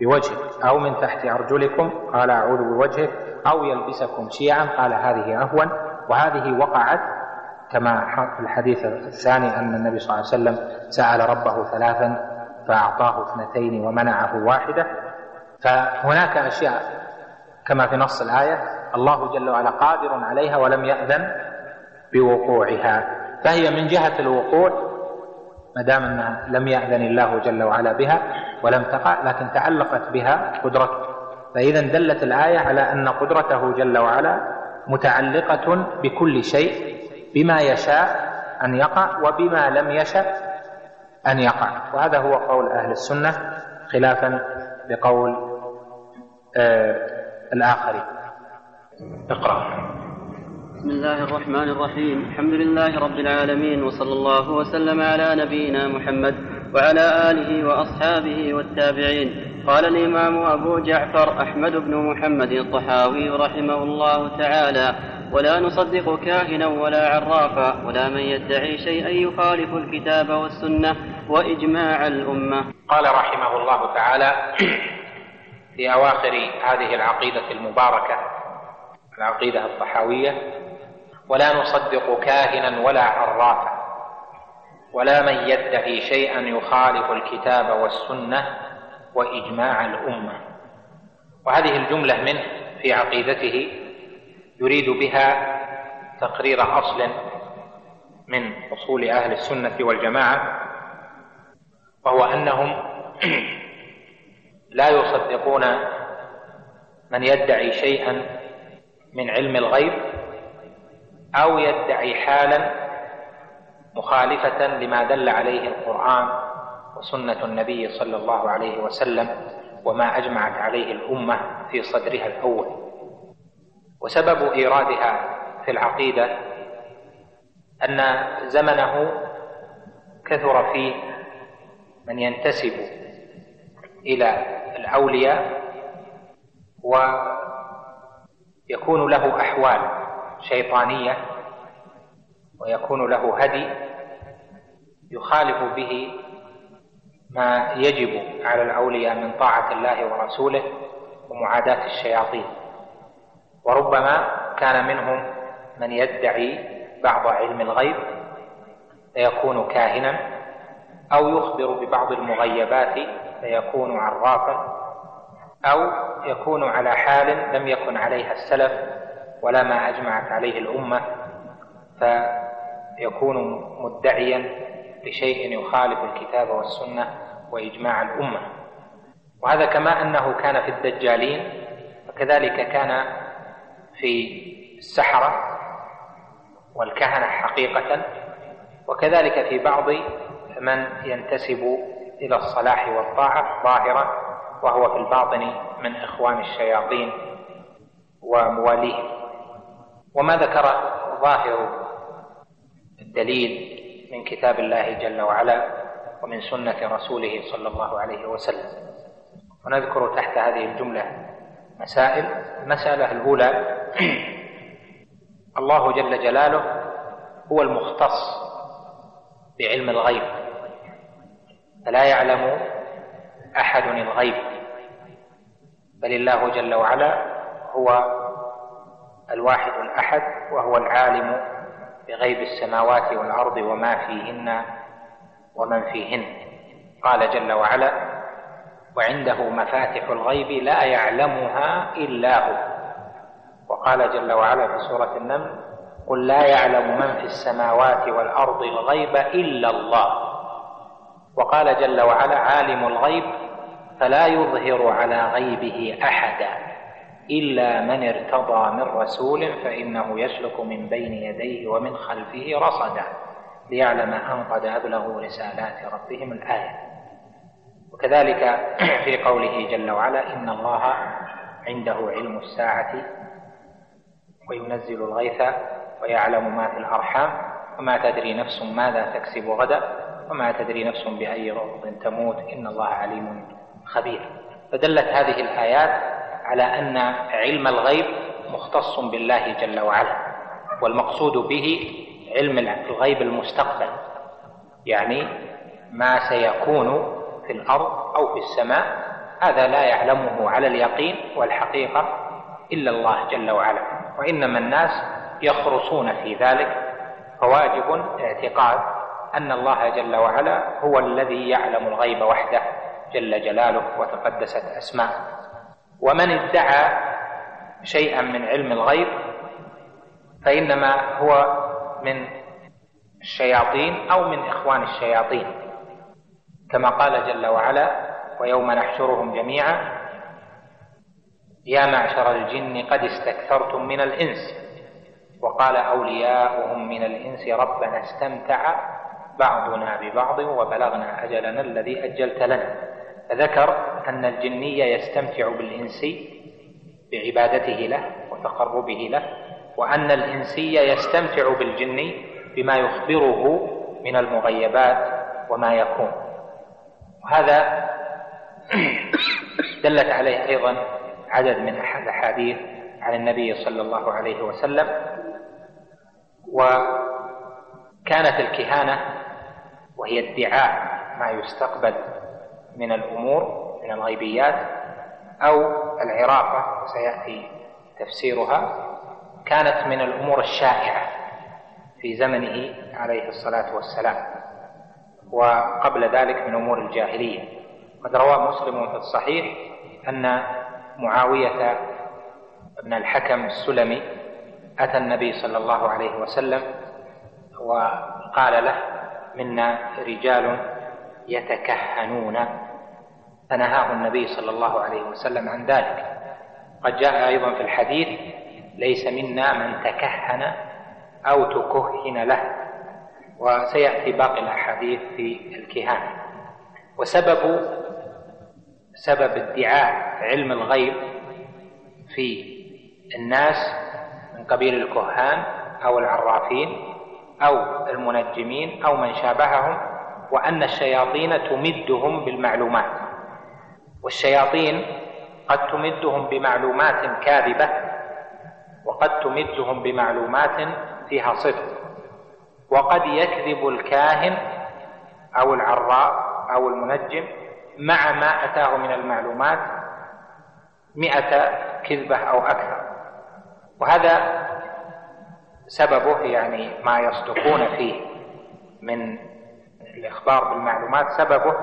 بوجهك. أو من تحت أرجلكم؟ قال أعوذ بوجهك. أو يلبسكم شيعا؟ قال هذه أهون وهذه وقعت. كما في الحديث الثاني أن النبي صلى الله عليه وسلم سأل ربه ثلاثا فأعطاه اثنتين ومنعه واحدة. فهناك أشياء كما في نص الآية الله جل وعلا قادر عليها ولم يأذن بوقوعها. فهي من جهة الوقوع ما دام انها لم يأذن الله جل وعلا بها ولم تقع لكن تعلقت بها قدرته. فإذا دلت الآية على أن قدرته جل وعلا متعلقة بكل شيء بما يشاء أن يقع وبما لم يشأ أن يقع. وهذا هو قول أهل السنة خلافا لقول آه الآخرين. اقرأ. بسم الله الرحمن الرحيم. الحمد لله رب العالمين وصلى الله وسلم على نبينا محمد وعلى آله وأصحابه والتابعين. قال الإمام أبو جعفر أحمد بن محمد الطحاوي رحمه الله تعالى ولا نصدق كاهنا ولا عرافا ولا من يدعي شيئا يخالف الكتاب والسنة وإجماع الأمة. قال رحمه الله تعالى في أواخر هذه العقيدة المباركة العقيدة الطحاوية ولا نصدق كاهنا ولا عرافا ولا من يدعي شيئا يخالف الكتاب والسنة وإجماع الأمة. وهذه الجملة منه في عقيدته يريد بها تقرير أصل من أصول أهل السنة والجماعة وهو أنهم لا يصدقون من يدعي شيئا من علم الغيب أو يدعي حالا مخالفة لما دل عليه القرآن وسنة النبي صلى الله عليه وسلم وما أجمعت عليه الأمة في صدرها الأول. وسبب إيرادها في العقيدة أن زمنه كثر فيه من ينتسب إلى الأولياء ويكون له أحوال. شيطانية ويكون له هدي يخالف به ما يجب على الأولياء من طاعة الله ورسوله ومعاداة الشياطين. وربما كان منهم من يدعي بعض علم الغيب فيكون كاهنا أو يخبر ببعض المغيبات فيكون عرافا أو يكون على حال لم يكن عليها السلف ولا ما أجمعت عليه الأمة فيكون مدعيا بشيء يخالف الكتاب والسنة وإجماع الأمة. وهذا كما أنه كان في الدجالين فكذلك كان في السحرة والكهنة حقيقة وكذلك في بعض من ينتسب إلى الصلاح والطاعة ظاهرا وهو في الباطن من إخوان الشياطين ومواليهم وما ذكر ظاهر الدليل من كتاب الله جل وعلا ومن سنة رسوله صلى الله عليه وسلم. ونذكر تحت هذه الجملة مسائل المسألة الأولى الله جل جلاله هو المختص بعلم الغيب. فلا يعلم أحد الغيب. بل الله جل وعلا هو الواحد الأحد وهو العالم بغيب السماوات والأرض وما فيهن ومن فيهن. قال جل وعلا وعنده مفاتح الغيب لا يعلمها إلا هو. وقال جل وعلا في سورة النمل قل لا يعلم من في السماوات والأرض الغيب إلا الله. وقال جل وعلا عالم الغيب فلا يظهر على غيبه أحدا. إلا من ارتضى من رسول فإنه يسلك من بين يديه ومن خلفه رصدا ليعلم أن قد أبلغوا رسالات ربهم الآية. وكذلك في قوله جل وعلا إن الله عنده علم الساعة وينزل الغيث ويعلم ما في الأرحام وما تدري نفس ماذا تكسب غدا وما تدري نفس بأي أرض تموت إن الله عليم خبير. فدلت هذه الآيات على أن علم الغيب مختص بالله جل وعلا والمقصود به علم الغيب المستقبل يعني ما سيكون في الأرض أو في السماء هذا لا يعلمه على اليقين والحقيقة إلا الله جل وعلا وإنما الناس يخرصون في ذلك فواجب اعتقاد أن الله جل وعلا هو الذي يعلم الغيب وحده جل جلاله وتقدست أسماءه. ومن ادعى شيئا من علم الغيب فإنما هو من الشياطين أو من إخوان الشياطين كما قال جل وعلا ويوم نحشرهم جميعا يا معشر الجن قد استكثرتم من الإنس وقال أولياؤهم من الإنس ربنا استمتع بعضنا ببعض وبلغنا أجلنا الذي أجلت لنا فذكر أن الجني يستمتع بالإنس بعبادته له وتقربه له وأن الإنسي يستمتع بالجن بما يخبره من المغيبات وما يكون. وهذا دلت عليه أيضا عدد من الأحاديث عن النبي صلى الله عليه وسلم. وكانت الكهانة وهي ادعاء ما يستقبل من الأمور من الغيبيات أو العرافه سياتي تفسيرها كانت من الأمور الشائعة في زمنه عليه الصلاة والسلام وقبل ذلك من امور الجاهلية. قد روى مسلم في الصحيح أن معاوية بن الحكم السلمي أتى النبي صلى الله عليه وسلم وقال له منا رجال يتكهنون فنهاه النبي صلى الله عليه وسلم عن ذلك. قد جاء أيضا في الحديث ليس منا من تكهن أو تكهن له. وسيأتي باقي الأحاديث في الكهانه وسبب سبب ادعاء علم الغيب في الناس من قبيل الكهان أو العرافين أو المنجمين أو من شابههم وأن الشياطين تمدهم بالمعلومات. والشياطين قد تمدهم بمعلومات كاذبة وقد تمدهم بمعلومات فيها صدق. وقد يكذب الكاهن أو العراء أو المنجم مع ما أتاه من المعلومات مئة كذبة أو أكثر. وهذا سببه يعني ما يصدقون فيه من الإخبار بالمعلومات. سببه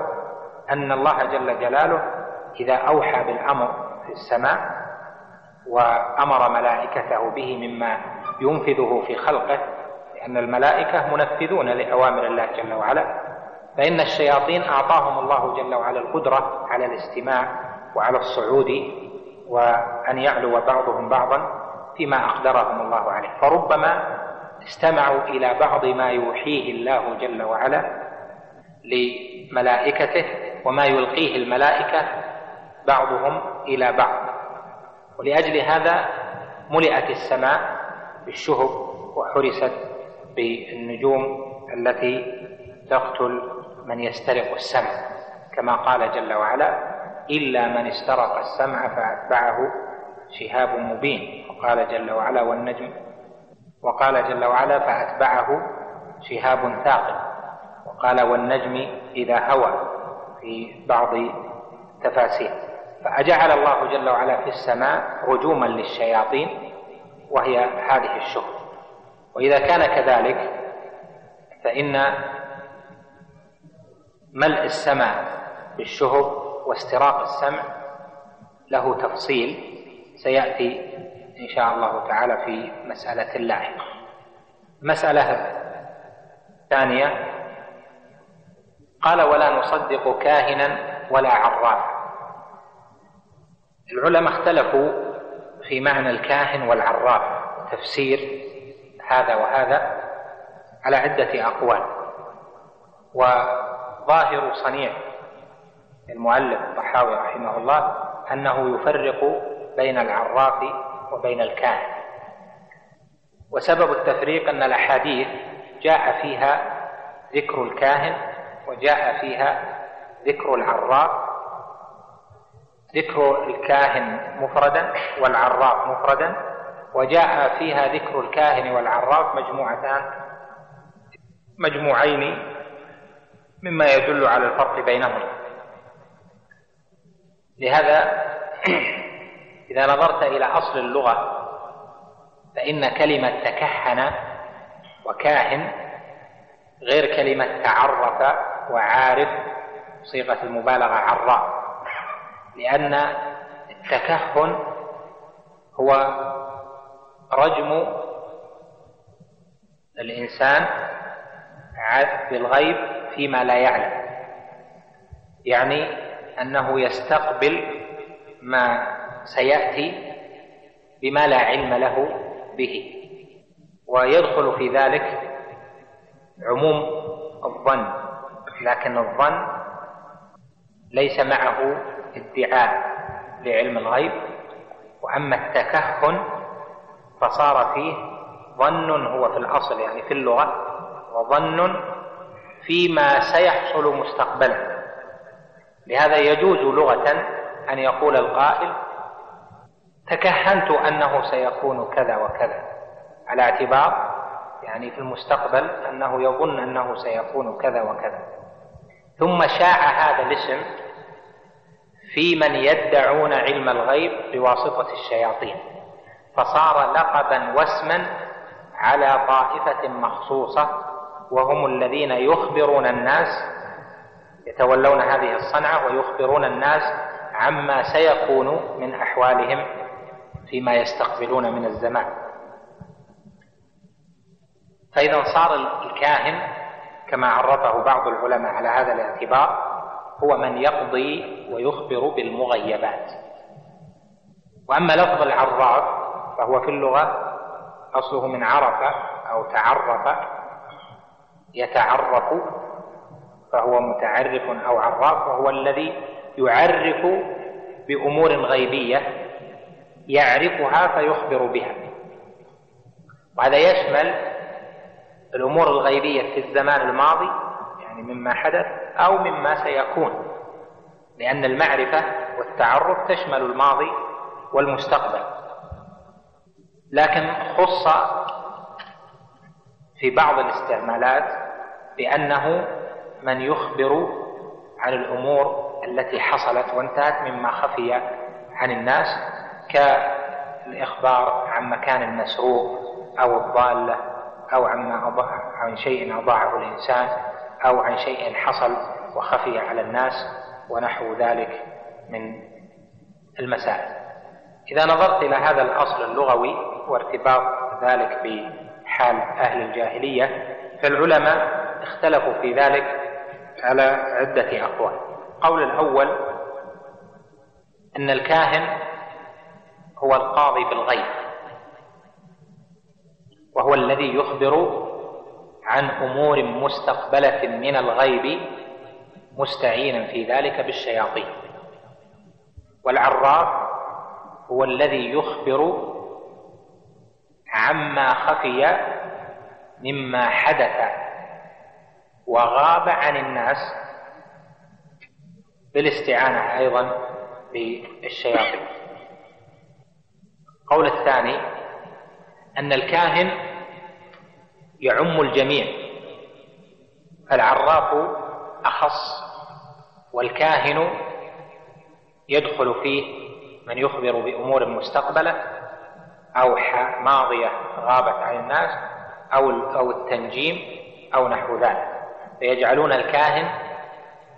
أن الله جل جلاله إذا أوحى بالأمر في السماء وأمر ملائكته به مما ينفذه في خلقه لأن الملائكة منفذون لأوامر الله جل وعلا فإن الشياطين أعطاهم الله جل وعلا القدرة على الاستماع وعلى الصعود وأن يعلو بعضهم بعضا فيما أقدرهم الله عليه. فربما استمعوا إلى بعض ما يوحيه الله جل وعلا لملائكته وما يلقيه الملائكة بعضهم إلى بعض. ولأجل هذا ملئت السماء بالشهب وحرست بالنجوم التي تقتل من يسترق السمع. كما قال جل وعلا إلا من استرق السمع فأتبعه شهاب مبين. وقال جل وعلا والنجم وقال جل وعلا فأتبعه شهاب ثاقب. وقال والنجم إذا هوى في بعض تفاسير فأجعل الله جل وعلا في السماء رجوما للشياطين وهي هذه الشهب وإذا كان كذلك فإن ملء السماء بالشهب واستراق السمع له تفصيل سيأتي إن شاء الله تعالى في مسألة لاحقة مسألة ثانية قال ولا نصدق كاهنا ولا عرافا. العلماء اختلفوا في معنى الكاهن والعراف تفسير هذا وهذا على عدة أقوال. وظاهر صنيع المؤلف الطحاوي رحمه الله أنه يفرق بين العراف وبين الكاهن. وسبب التفريق أن الأحاديث جاء فيها ذكر الكاهن وجاء فيها ذكر العراف ذكر الكاهن مفردا والعراف مفردا وجاء فيها ذكر الكاهن والعراف مجموعتان مجموعين مما يدل على الفرق بينهما لهذا إذا نظرت إلى أصل اللغة فإن كلمة تكهن وكاهن غير كلمة تعرف وعارف صيغة المبالغة عراف. لأن التكهن هو رجم الإنسان بالغيب فيما لا يعلم. يعني أنه يستقبل ما سيأتي بما لا علم له به. ويدخل في ذلك عموم الظن لكن الظن ليس معه ادعاء لعلم الغيب. وأما التكهن فصار فيه ظن هو في الأصل يعني في اللغة وظن فيما سيحصل مستقبلا. لهذا يجوز لغة أن يقول القائل تكهنت أنه سيكون كذا وكذا على اعتبار يعني في المستقبل أنه يظن أنه سيكون كذا وكذا. ثم شاع هذا الاسم في من يدعون علم الغيب بواسطة الشياطين. فصار لقبا واسما على طائفة مخصوصة وهم الذين يخبرون الناس يتولون هذه الصنعة ويخبرون الناس عما سيكون من أحوالهم فيما يستقبلون من الزمان. فإذا صار الكاهن كما عرفه بعض العلماء على هذا الاعتبار هو من يقضي ويخبر بالمغيبات. وأما لفظ العراف فهو في اللغة أصله من عرف أو تعرف يتعرف فهو متعرف أو عراف وهو الذي يعرف بأمور غيبية يعرفها فيخبر بها. وهذا يشمل الأمور الغيبية في الزمان الماضي يعني مما حدث أو مما سيكون لأن المعرفة والتعرف تشمل الماضي والمستقبل. لكن خص في بعض الاستعمالات بأنه من يخبر عن الأمور التي حصلت وانتهت مما خفي عن الناس كالإخبار عن مكان المسروق أو الضالة أو عن شيء أضاعه الإنسان. أو عن شيء حصل وخفي على الناس ونحو ذلك من المسائل. إذا نظرت إلى هذا الأصل اللغوي وارتباط ذلك بحال أهل الجاهلية فالعلماء اختلفوا في ذلك على عدة أقوال. القول الأول أن الكاهن هو القاضي بالغيب وهو الذي يخبر عن أمور مستقبلة من الغيب مستعينا في ذلك بالشياطين. والعراف هو الذي يخبر عما خفي مما حدث وغاب عن الناس بالاستعانة أيضا بالشياطين. القول الثاني أن الكاهن يعم الجميع. العراف أخص والكاهن يدخل فيه من يخبر بأمور مستقبلة أو ماضية غابت عن الناس أو أو التنجيم أو نحو ذلك. فيجعلون الكاهن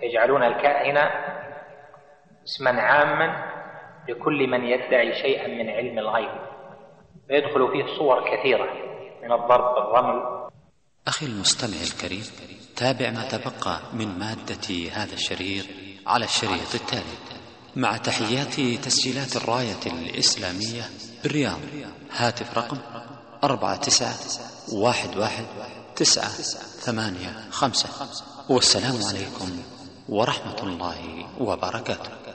يجعلون الكاهن اسما عاما لكل من يدعي شيئا من علم الغيب. ويدخل فيه صور كثيرة من الضرب بالرمل أخي المستمع الكريم تابع ما تبقى من مادة هذا الشريط على الشريط التالي. مع تحيات تسجيلات الراية الإسلامية بالرياض هاتف رقم أربعة تسعة واحد واحد تسعة ثمانية خمسة. والسلام عليكم ورحمة الله وبركاته.